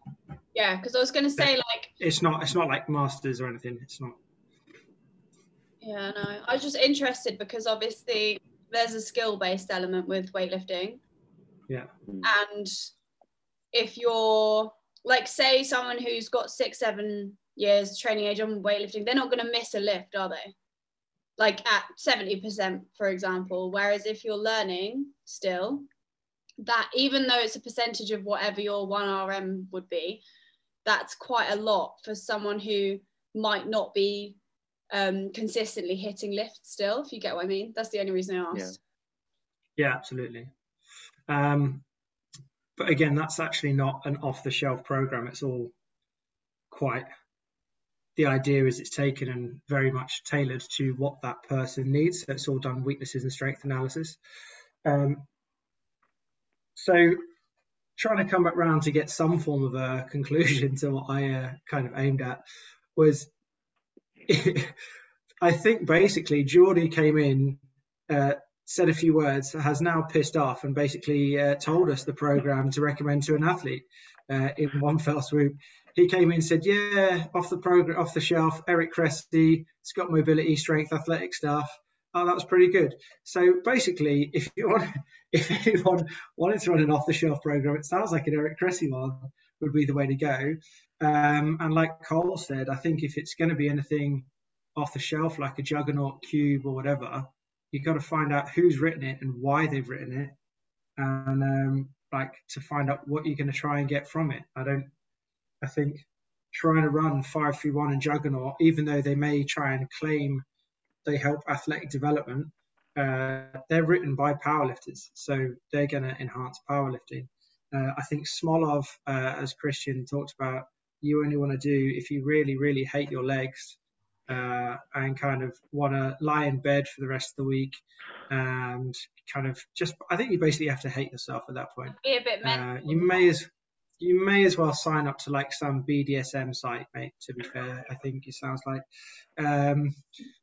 Yeah, because I was going to say, like, It's not. It's not like masters or anything. It's not. Yeah, no, I was just interested because obviously there's a skill based element with weightlifting. Yeah. And if you're, like, say someone who's got six, seven years training age on weightlifting, they're not going to miss a lift, are they? Like at 70%, for example. Whereas if you're learning still, that even though it's a percentage of whatever your 1RM would be, that's quite a lot for someone who might not be um, consistently hitting lifts still, if you get what I mean. That's the only reason I asked. Yeah, absolutely. Um, but again, that's actually not an off-the-shelf program. It's all quite. The idea is it's taken and very much tailored to what that person needs. So it's all done weaknesses and strength analysis. Um, so trying to come back round to get some form of a [LAUGHS] conclusion to what I uh, kind of aimed at was I think basically Geordie came in, uh, said a few words, has now pissed off and basically uh, told us the program to recommend to an athlete uh, in one [LAUGHS] fell swoop. He came in and said, "Yeah, off the program, off the shelf, Eric Cressey, it's got mobility, strength, athletic stuff. Oh, that was pretty good." So basically, if you want, [LAUGHS] if anyone wanted to run an off-the-shelf program, it sounds like an Eric Cressey one would be the way to go. Um, and like Cole said, I think if it's going to be anything off the shelf, like a Juggernaut cube or whatever, you've got to find out who's written it and why they've written it, and um, like to find out what you're going to try and get from it. I don't. I think trying to run five three one and Juggernaut, even though they may try and claim they help athletic development, uh, they're written by powerlifters, so they're going to enhance powerlifting. Uh, I think Smolov, uh, as Christian talked about, you only want to do if you really, really hate your legs uh, and kind of want to lie in bed for the rest of the week and kind of just, I think you basically have to hate yourself at that point. Be a bit uh, you may as you may as well sign up to like some BDSM site, mate. To be fair, I think it sounds like. Um,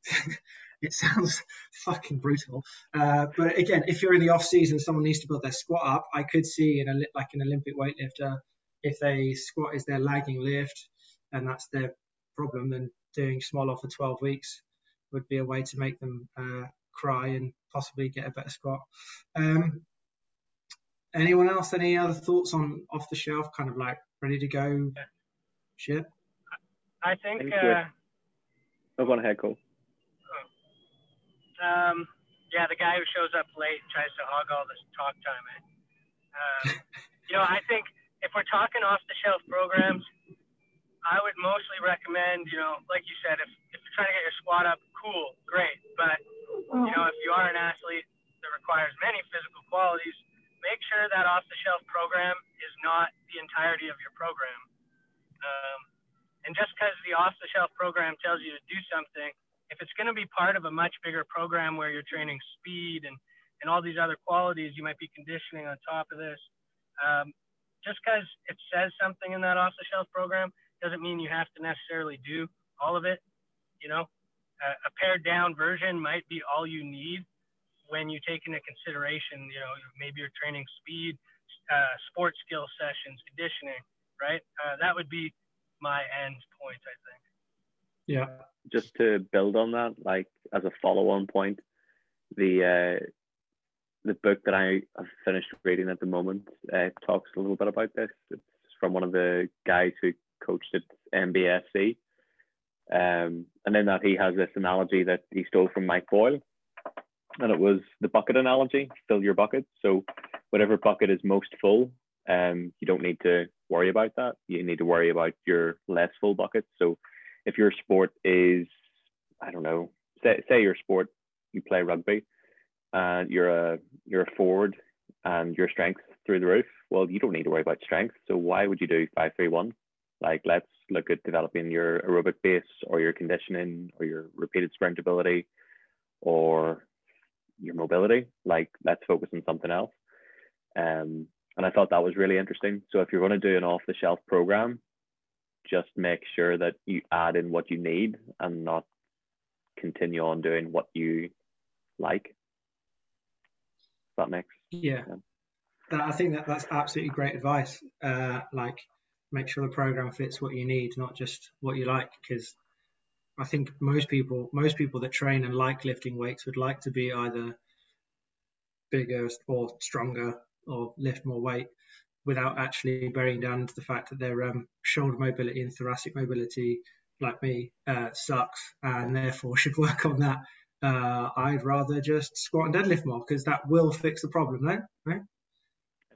[LAUGHS] it sounds fucking brutal. Uh, but again, if you're in the off season, someone needs to build their squat up. I could see in a like an Olympic weightlifter, if they squat is their lagging lift, and that's their problem, then doing Smolov for 12 weeks would be a way to make them uh, cry and possibly get a better squat. Um, anyone else? Any other thoughts on off the shelf, kind of like ready to go? Shit. I think. Uh, oh, go on ahead, Cole. Um, yeah, the guy who shows up late and tries to hog all this talk time. Eh? Uh, you know, I think if we're talking off the shelf programs, I would mostly recommend, you know, like you said, if, if you're trying to get your squat up, cool, great. But, you know, if you are an athlete that requires many physical qualities, make sure that off the shelf program is not the entirety of your program. Um, and just because the off the shelf program tells you to do something if it's going to be part of a much bigger program where you're training speed and, and all these other qualities, you might be conditioning on top of this. Um, just because it says something in that off the shelf program doesn't mean you have to necessarily do all of it. You know, uh, a pared down version might be all you need when you take into consideration, you know, maybe you're training speed, uh, sports skill sessions, conditioning, right? Uh, that would be my end point, I think. Yeah. Just to build on that, like as a follow-on point, the uh, the book that I have finished reading at the moment uh, talks a little bit about this. It's from one of the guys who coached at MBSC. Um, and in that he has this analogy that he stole from Mike Boyle, and it was the bucket analogy: fill your bucket. So whatever bucket is most full, um, you don't need to worry about that. You need to worry about your less full buckets. So if your sport is, I don't know, say, say your sport, you play rugby and you're a, you're a forward and your strength through the roof, well, you don't need to worry about strength. So why would you do 531? Like, let's look at developing your aerobic base or your conditioning or your repeated sprint ability or your mobility. Like, let's focus on something else. Um, and I thought that was really interesting. So if you're going to do an off the shelf program, just make sure that you add in what you need and not continue on doing what you like. That makes yeah. yeah. I think that that's absolutely great advice. Uh, like, make sure the program fits what you need, not just what you like. Because I think most people, most people that train and like lifting weights would like to be either bigger or stronger or lift more weight without actually bearing down to the fact that their um, shoulder mobility and thoracic mobility, like me, uh, sucks and therefore [LAUGHS] should work on that. Uh, I'd rather just squat and deadlift more because that will fix the problem, no? Right?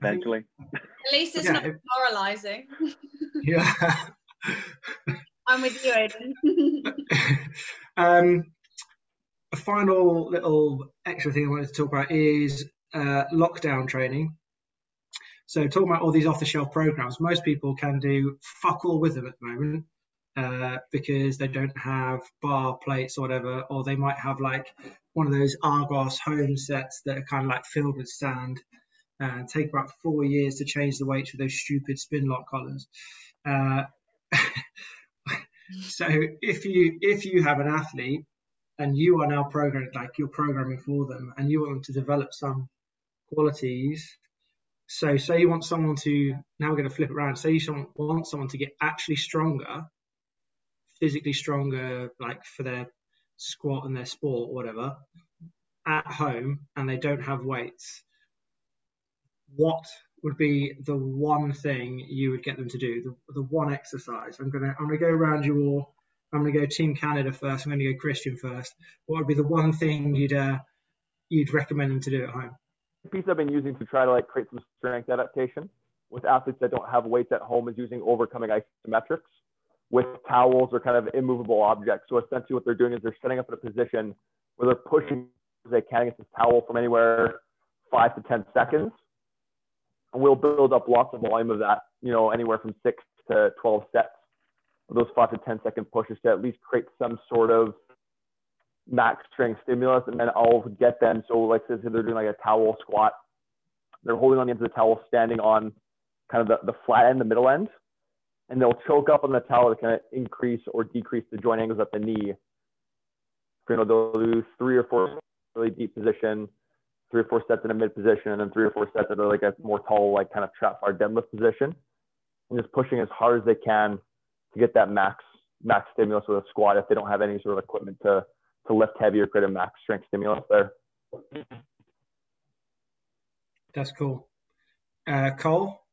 Eventually. At least it's yeah, not demoralizing. [LAUGHS] [LAUGHS] yeah. I'm with you, Aidan. [LAUGHS] um, a final little extra thing I wanted to talk about is uh, lockdown training. So talking about all these off-the-shelf programs, most people can do fuck all with them at the moment uh, because they don't have bar plates or whatever, or they might have like one of those Argos home sets that are kind of like filled with sand. Uh, take about four years to change the weights with those stupid spin lock collars. Uh, [LAUGHS] so if you if you have an athlete and you are now programming like you're programming for them and you want them to develop some qualities so say you want someone to now we're going to flip around. Say you want someone to get actually stronger, physically stronger, like for their squat and their sport, whatever, at home, and they don't have weights. What would be the one thing you would get them to do? The, the one exercise. I'm gonna I'm gonna go around you all. I'm to go Team Canada first. I'm to go Christian first. What would be the one thing you'd uh, you'd recommend them to do at home? The piece I've been using to try to like create some strength adaptation with athletes that don't have weights at home is using overcoming isometrics with towels or kind of immovable objects. So essentially, what they're doing is they're setting up in a position where they're pushing as they can against this towel from anywhere five to ten seconds, and we'll build up lots of volume of that. You know, anywhere from six to twelve sets of those five to ten second pushes to at least create some sort of max strength stimulus, and then I'll get them. So, like, say they're doing like a towel squat, they're holding on the end of the towel, standing on kind of the, the flat end, the middle end, and they'll choke up on the towel to kind of increase or decrease the joint angles at the knee. You know, they'll do three or four really deep position, three or four sets in a mid position, and then three or four sets that are like a more tall, like kind of trap bar deadlift position, and just pushing as hard as they can to get that max max stimulus with a squat if they don't have any sort of equipment to to lift heavier, create a max strength stimulus there. That's cool. Uh, Cole,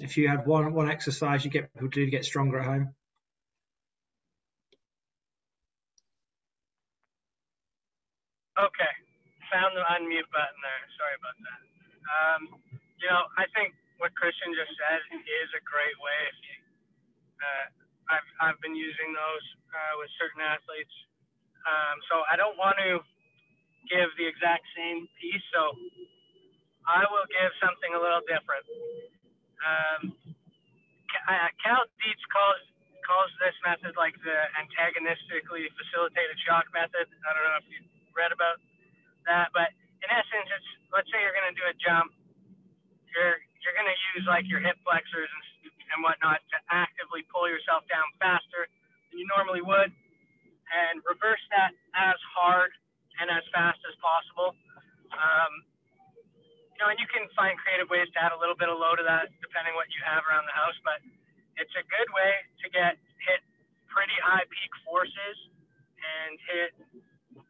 if you had one one exercise you get people do get stronger at home. Okay, found the unmute button there. Sorry about that. Um, you know, I think what Christian just said is a great way. If you, uh, I've I've been using those uh, with certain athletes. Um, so I don't want to give the exact same piece. So I will give something a little different. Um, Cal Dietz calls calls this method like the antagonistically facilitated shock method. I don't know if you read about that, but in essence, it's let's say you're going to do a jump, you're you're going to use like your hip flexors and, and whatnot to actively pull yourself down faster than you normally would, and reverse that as hard and as fast as possible. Um, know, and you can find creative ways to add a little bit of low to that depending what you have around the house, but it's a good way to get hit pretty high peak forces and hit,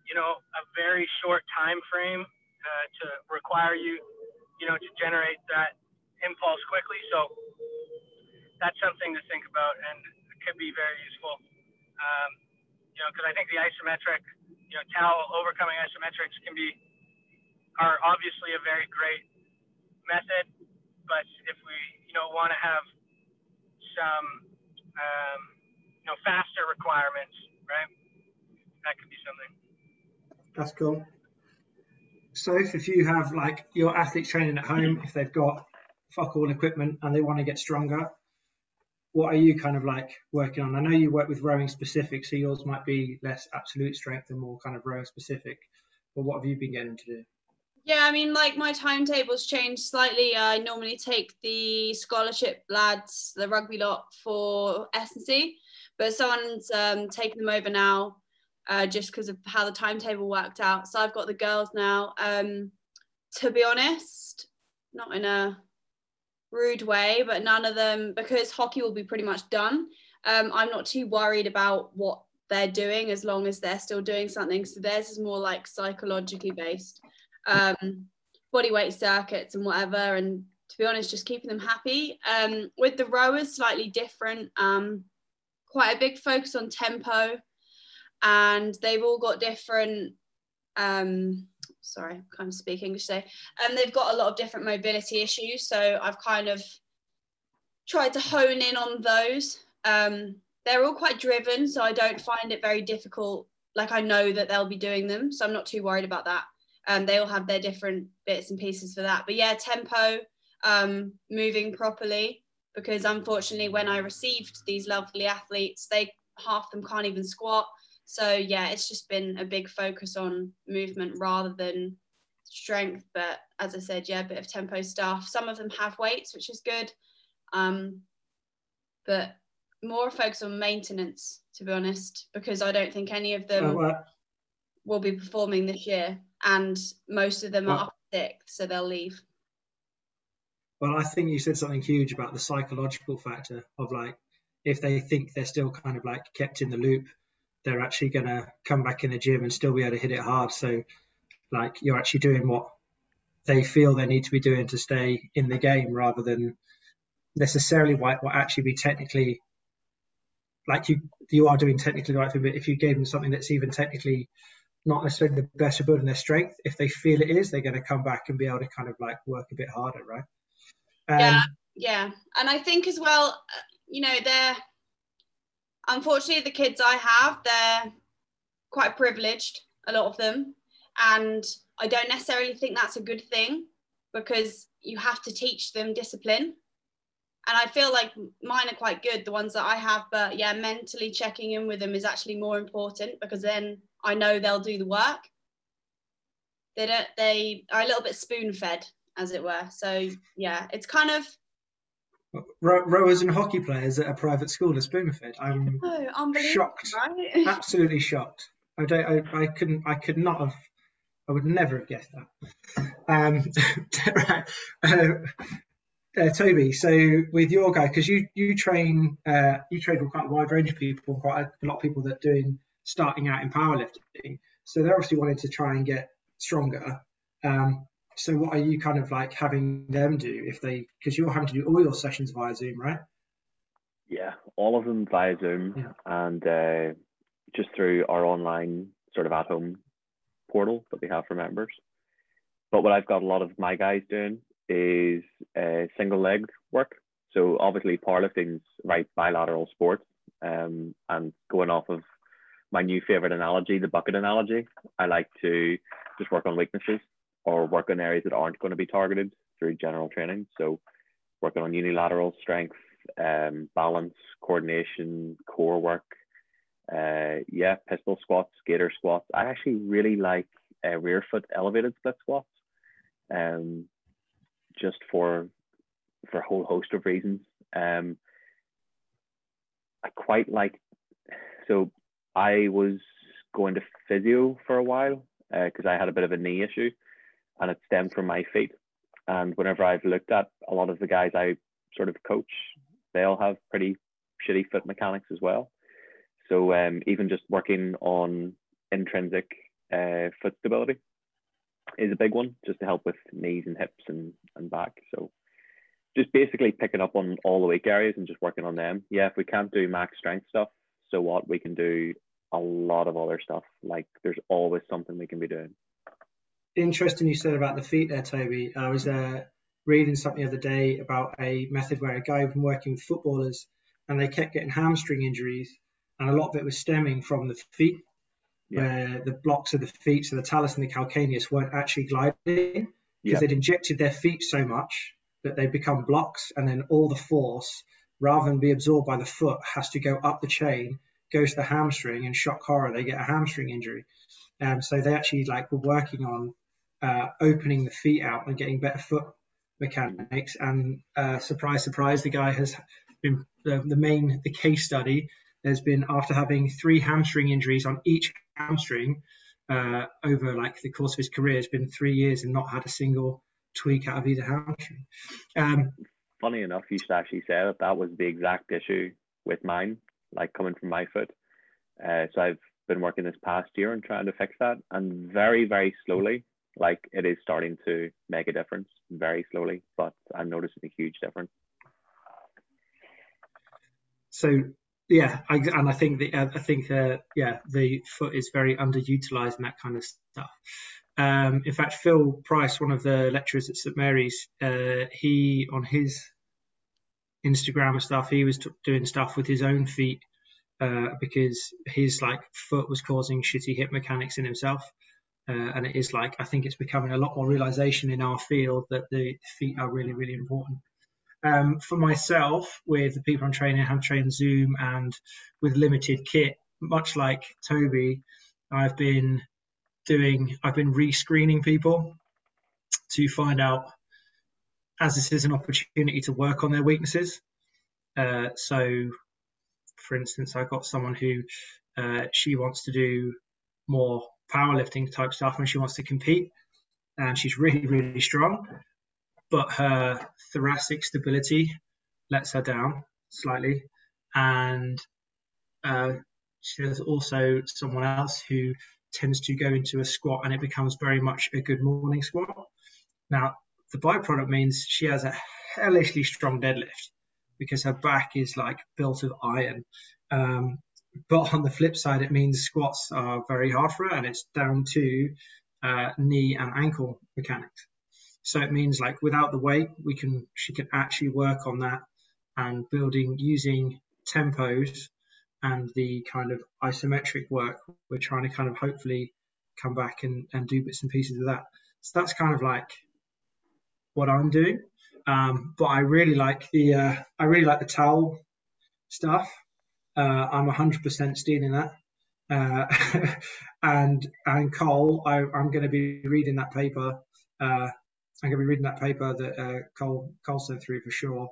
you know, a very short time frame uh, to require you, you know, to generate that impulse quickly. So that's something to think about and it could be very useful. Um, you know, because I think the isometric, you know, towel overcoming isometrics can be are obviously a very great method, but if we, you know, want to have some, um, you know, faster requirements, right? That could be something. That's cool. So if, you have like your athletes training at home, if they've got fuck all equipment and they want to get stronger, what are you kind of like working on? I know you work with rowing specific, so yours might be less absolute strength and more kind of rowing specific. But what have you been getting to do? Yeah, I mean, like my timetable's changed slightly. I normally take the scholarship lads, the rugby lot for S&C, but someone's um, taken them over now uh, just because of how the timetable worked out. So I've got the girls now. Um, to be honest, not in a rude way, but none of them, because hockey will be pretty much done, um, I'm not too worried about what they're doing as long as they're still doing something. So theirs is more like psychologically based um, body weight circuits and whatever. And to be honest, just keeping them happy. Um, with the rowers, slightly different. Um, quite a big focus on tempo, and they've all got different. Um, sorry, kind of speak English today. And they've got a lot of different mobility issues, so I've kind of tried to hone in on those. Um, they're all quite driven, so I don't find it very difficult. Like I know that they'll be doing them, so I'm not too worried about that. Um, they all have their different bits and pieces for that. But yeah, tempo, um, moving properly, because unfortunately, when I received these lovely athletes, they half them can't even squat. So yeah, it's just been a big focus on movement rather than strength. But as I said, yeah, a bit of tempo stuff. Some of them have weights, which is good. Um, but more focus on maintenance, to be honest, because I don't think any of them oh, will be performing this year and most of them well, are sick, so they'll leave. Well, I think you said something huge about the psychological factor of like if they think they're still kind of like kept in the loop, they're actually going to come back in the gym and still be able to hit it hard. So, like, you're actually doing what they feel they need to be doing to stay in the game rather than necessarily what, what actually be technically like you you are doing technically the right thing, but if you gave them something that's even technically not necessarily the best for building their strength, if they feel it is, they're going to come back and be able to kind of like work a bit harder, right? Um, yeah, yeah, and I think as well, you know, they're unfortunately the kids I have, they're quite privileged, a lot of them, and I don't necessarily think that's a good thing because you have to teach them discipline and I feel like mine are quite good, the ones that I have. But yeah, mentally checking in with them is actually more important because then I know they'll do the work. They don't. They are a little bit spoon fed, as it were. So yeah, it's kind of rowers and hockey players at a private school are spoon fed. I'm oh, shocked, right? [LAUGHS] absolutely shocked. I don't. I, I couldn't. I could not have. I would never have guessed that. Um, [LAUGHS] uh, uh, Toby, so with your guy, because you you train uh, you train with quite a wide range of people, quite a, lot of people that are doing starting out in powerlifting. So they're obviously wanting to try and get stronger. Um, so what are you kind of like having them do if they because you're having to do all your sessions via Zoom, right? Yeah, all of them via Zoom yeah. and uh, just through our online sort of at home portal that we have for members. But what I've got a lot of my guys doing is uh, single leg work. So obviously powerlifting is right bilateral sport. Um, and going off of my new favorite analogy, the bucket analogy, I like to just work on weaknesses or work on areas that aren't going to be targeted through general training. So working on unilateral strength, um, balance, coordination, core work. Uh, yeah, pistol squats, gator squats. I actually really like uh, rear foot elevated split squats. Um, just for for a whole host of reasons. Um, I quite like so I was going to physio for a while because uh, I had a bit of a knee issue, and it stemmed from my feet. And whenever I've looked at a lot of the guys I sort of coach, they all have pretty shitty foot mechanics as well. So um, even just working on intrinsic uh, foot stability is a big one, just to help with knees and hips and, and back. So just basically picking up on all the weak areas and just working on them. Yeah, if we can't do max strength stuff, so what? We can do a lot of other stuff. Like there's always something we can be doing. Interesting you said about the feet there, Toby. I was uh, reading something the other day about a method where a guy been working with footballers and they kept getting hamstring injuries, and a lot of it was stemming from the feet where the blocks of the feet, so the talus and the calcaneus, weren't actually gliding because yeah. they'd injected their feet so much that they become blocks, and then all the force, rather than be absorbed by the foot, has to go up the chain, goes to the hamstring, and shock horror, they get a hamstring injury. Um, so they actually like were working on uh, opening the feet out and getting better foot mechanics. And uh, surprise, surprise, the guy has been the, the main the case study has been after having three hamstring injuries on each hamstring uh, over like the course of his career. It's been three years and not had a single tweak out of either hamstring. Um, Funny enough, you should actually say that that was the exact issue with mine, like coming from my foot. Uh, so I've been working this past year and trying to fix that, and very, very slowly, like it is starting to make a difference, very slowly, but I'm noticing a huge difference. So yeah, I, and I think the I think uh, yeah the foot is very underutilized and that kind of stuff. Um, in fact, Phil Price, one of the lecturers at St Mary's, uh, he on his Instagram and stuff, he was t- doing stuff with his own feet uh, because his like foot was causing shitty hip mechanics in himself. Uh, and it is like I think it's becoming a lot more realization in our field that the feet are really really important. Um, for myself, with the people I'm training, I'm trained Zoom and with limited kit, much like Toby, I've been doing, I've been re-screening people to find out, as this is an opportunity to work on their weaknesses. Uh, so, for instance, I've got someone who uh, she wants to do more powerlifting type stuff and she wants to compete, and she's really, really strong but her thoracic stability lets her down slightly. And uh, there's also someone else who tends to go into a squat and it becomes very much a good morning squat. Now, the byproduct means she has a hellishly strong deadlift because her back is like built of iron. Um, but on the flip side, it means squats are very hard for her, and it's down to uh, knee and ankle mechanics. So it means like without the weight, we can she can actually work on that and building using tempos and the kind of isometric work. We're trying to kind of hopefully come back and, and do bits and pieces of that. So that's kind of like what I'm doing. Um, but I really like the uh, I really like the towel stuff. Uh, I'm 100% stealing that. Uh, [LAUGHS] and and Cole, I, am going to be reading that paper. Uh, I'm going to be reading that paper that uh, Cole Cole sent through for sure.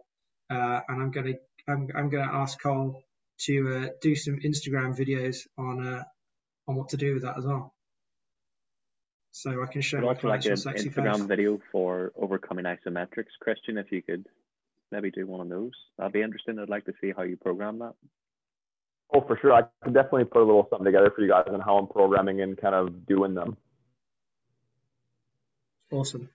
Uh, and I'm going to I'm, I'm going to ask Cole to do some Instagram videos on on what to do with that as well. So I can show also like an Instagram face. video for overcoming isometrics, Christian. If you could maybe do one of those, that'd be interesting. I'd like to see how you program that. Oh, for sure. I can definitely put a little something together for you guys on how I'm programming and kind of doing them. Awesome.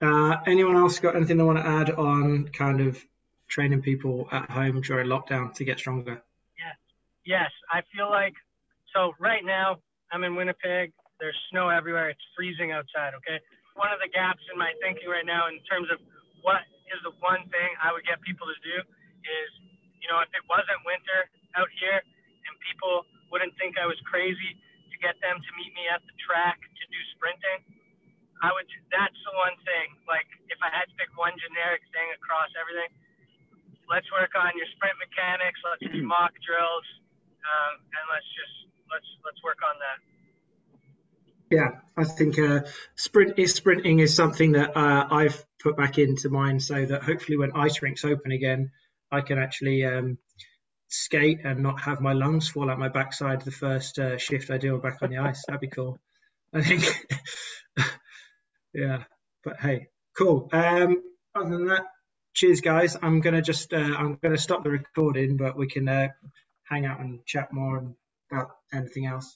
Uh, anyone else got anything they want to add on kind of training people at home during lockdown to get stronger? Yes. Yes. I feel like, so right now I'm in Winnipeg. There's snow everywhere. It's freezing outside. Okay. One of the gaps in my thinking right now in terms of what is the one thing I would get people to do is, you know, if it wasn't winter, out here, and people wouldn't think I was crazy to get them to meet me at the track to do sprinting. I would. That's the one thing. Like, if I had to pick one generic thing across everything, let's work on your sprint mechanics. Let's do Mach drills, um, and let's just let's let's work on that. Yeah, I think uh, sprint is sprinting is something that uh, I've put back into mine, so that hopefully when ice rinks open again, I can actually um, skate and not have my lungs fall out my backside the first uh, shift I do back on the ice. That'd be cool. I think. [LAUGHS] yeah, but hey, cool. Um, other than that, cheers, guys. I'm gonna just uh, I'm gonna stop the recording, but we can uh, hang out and chat more about anything else.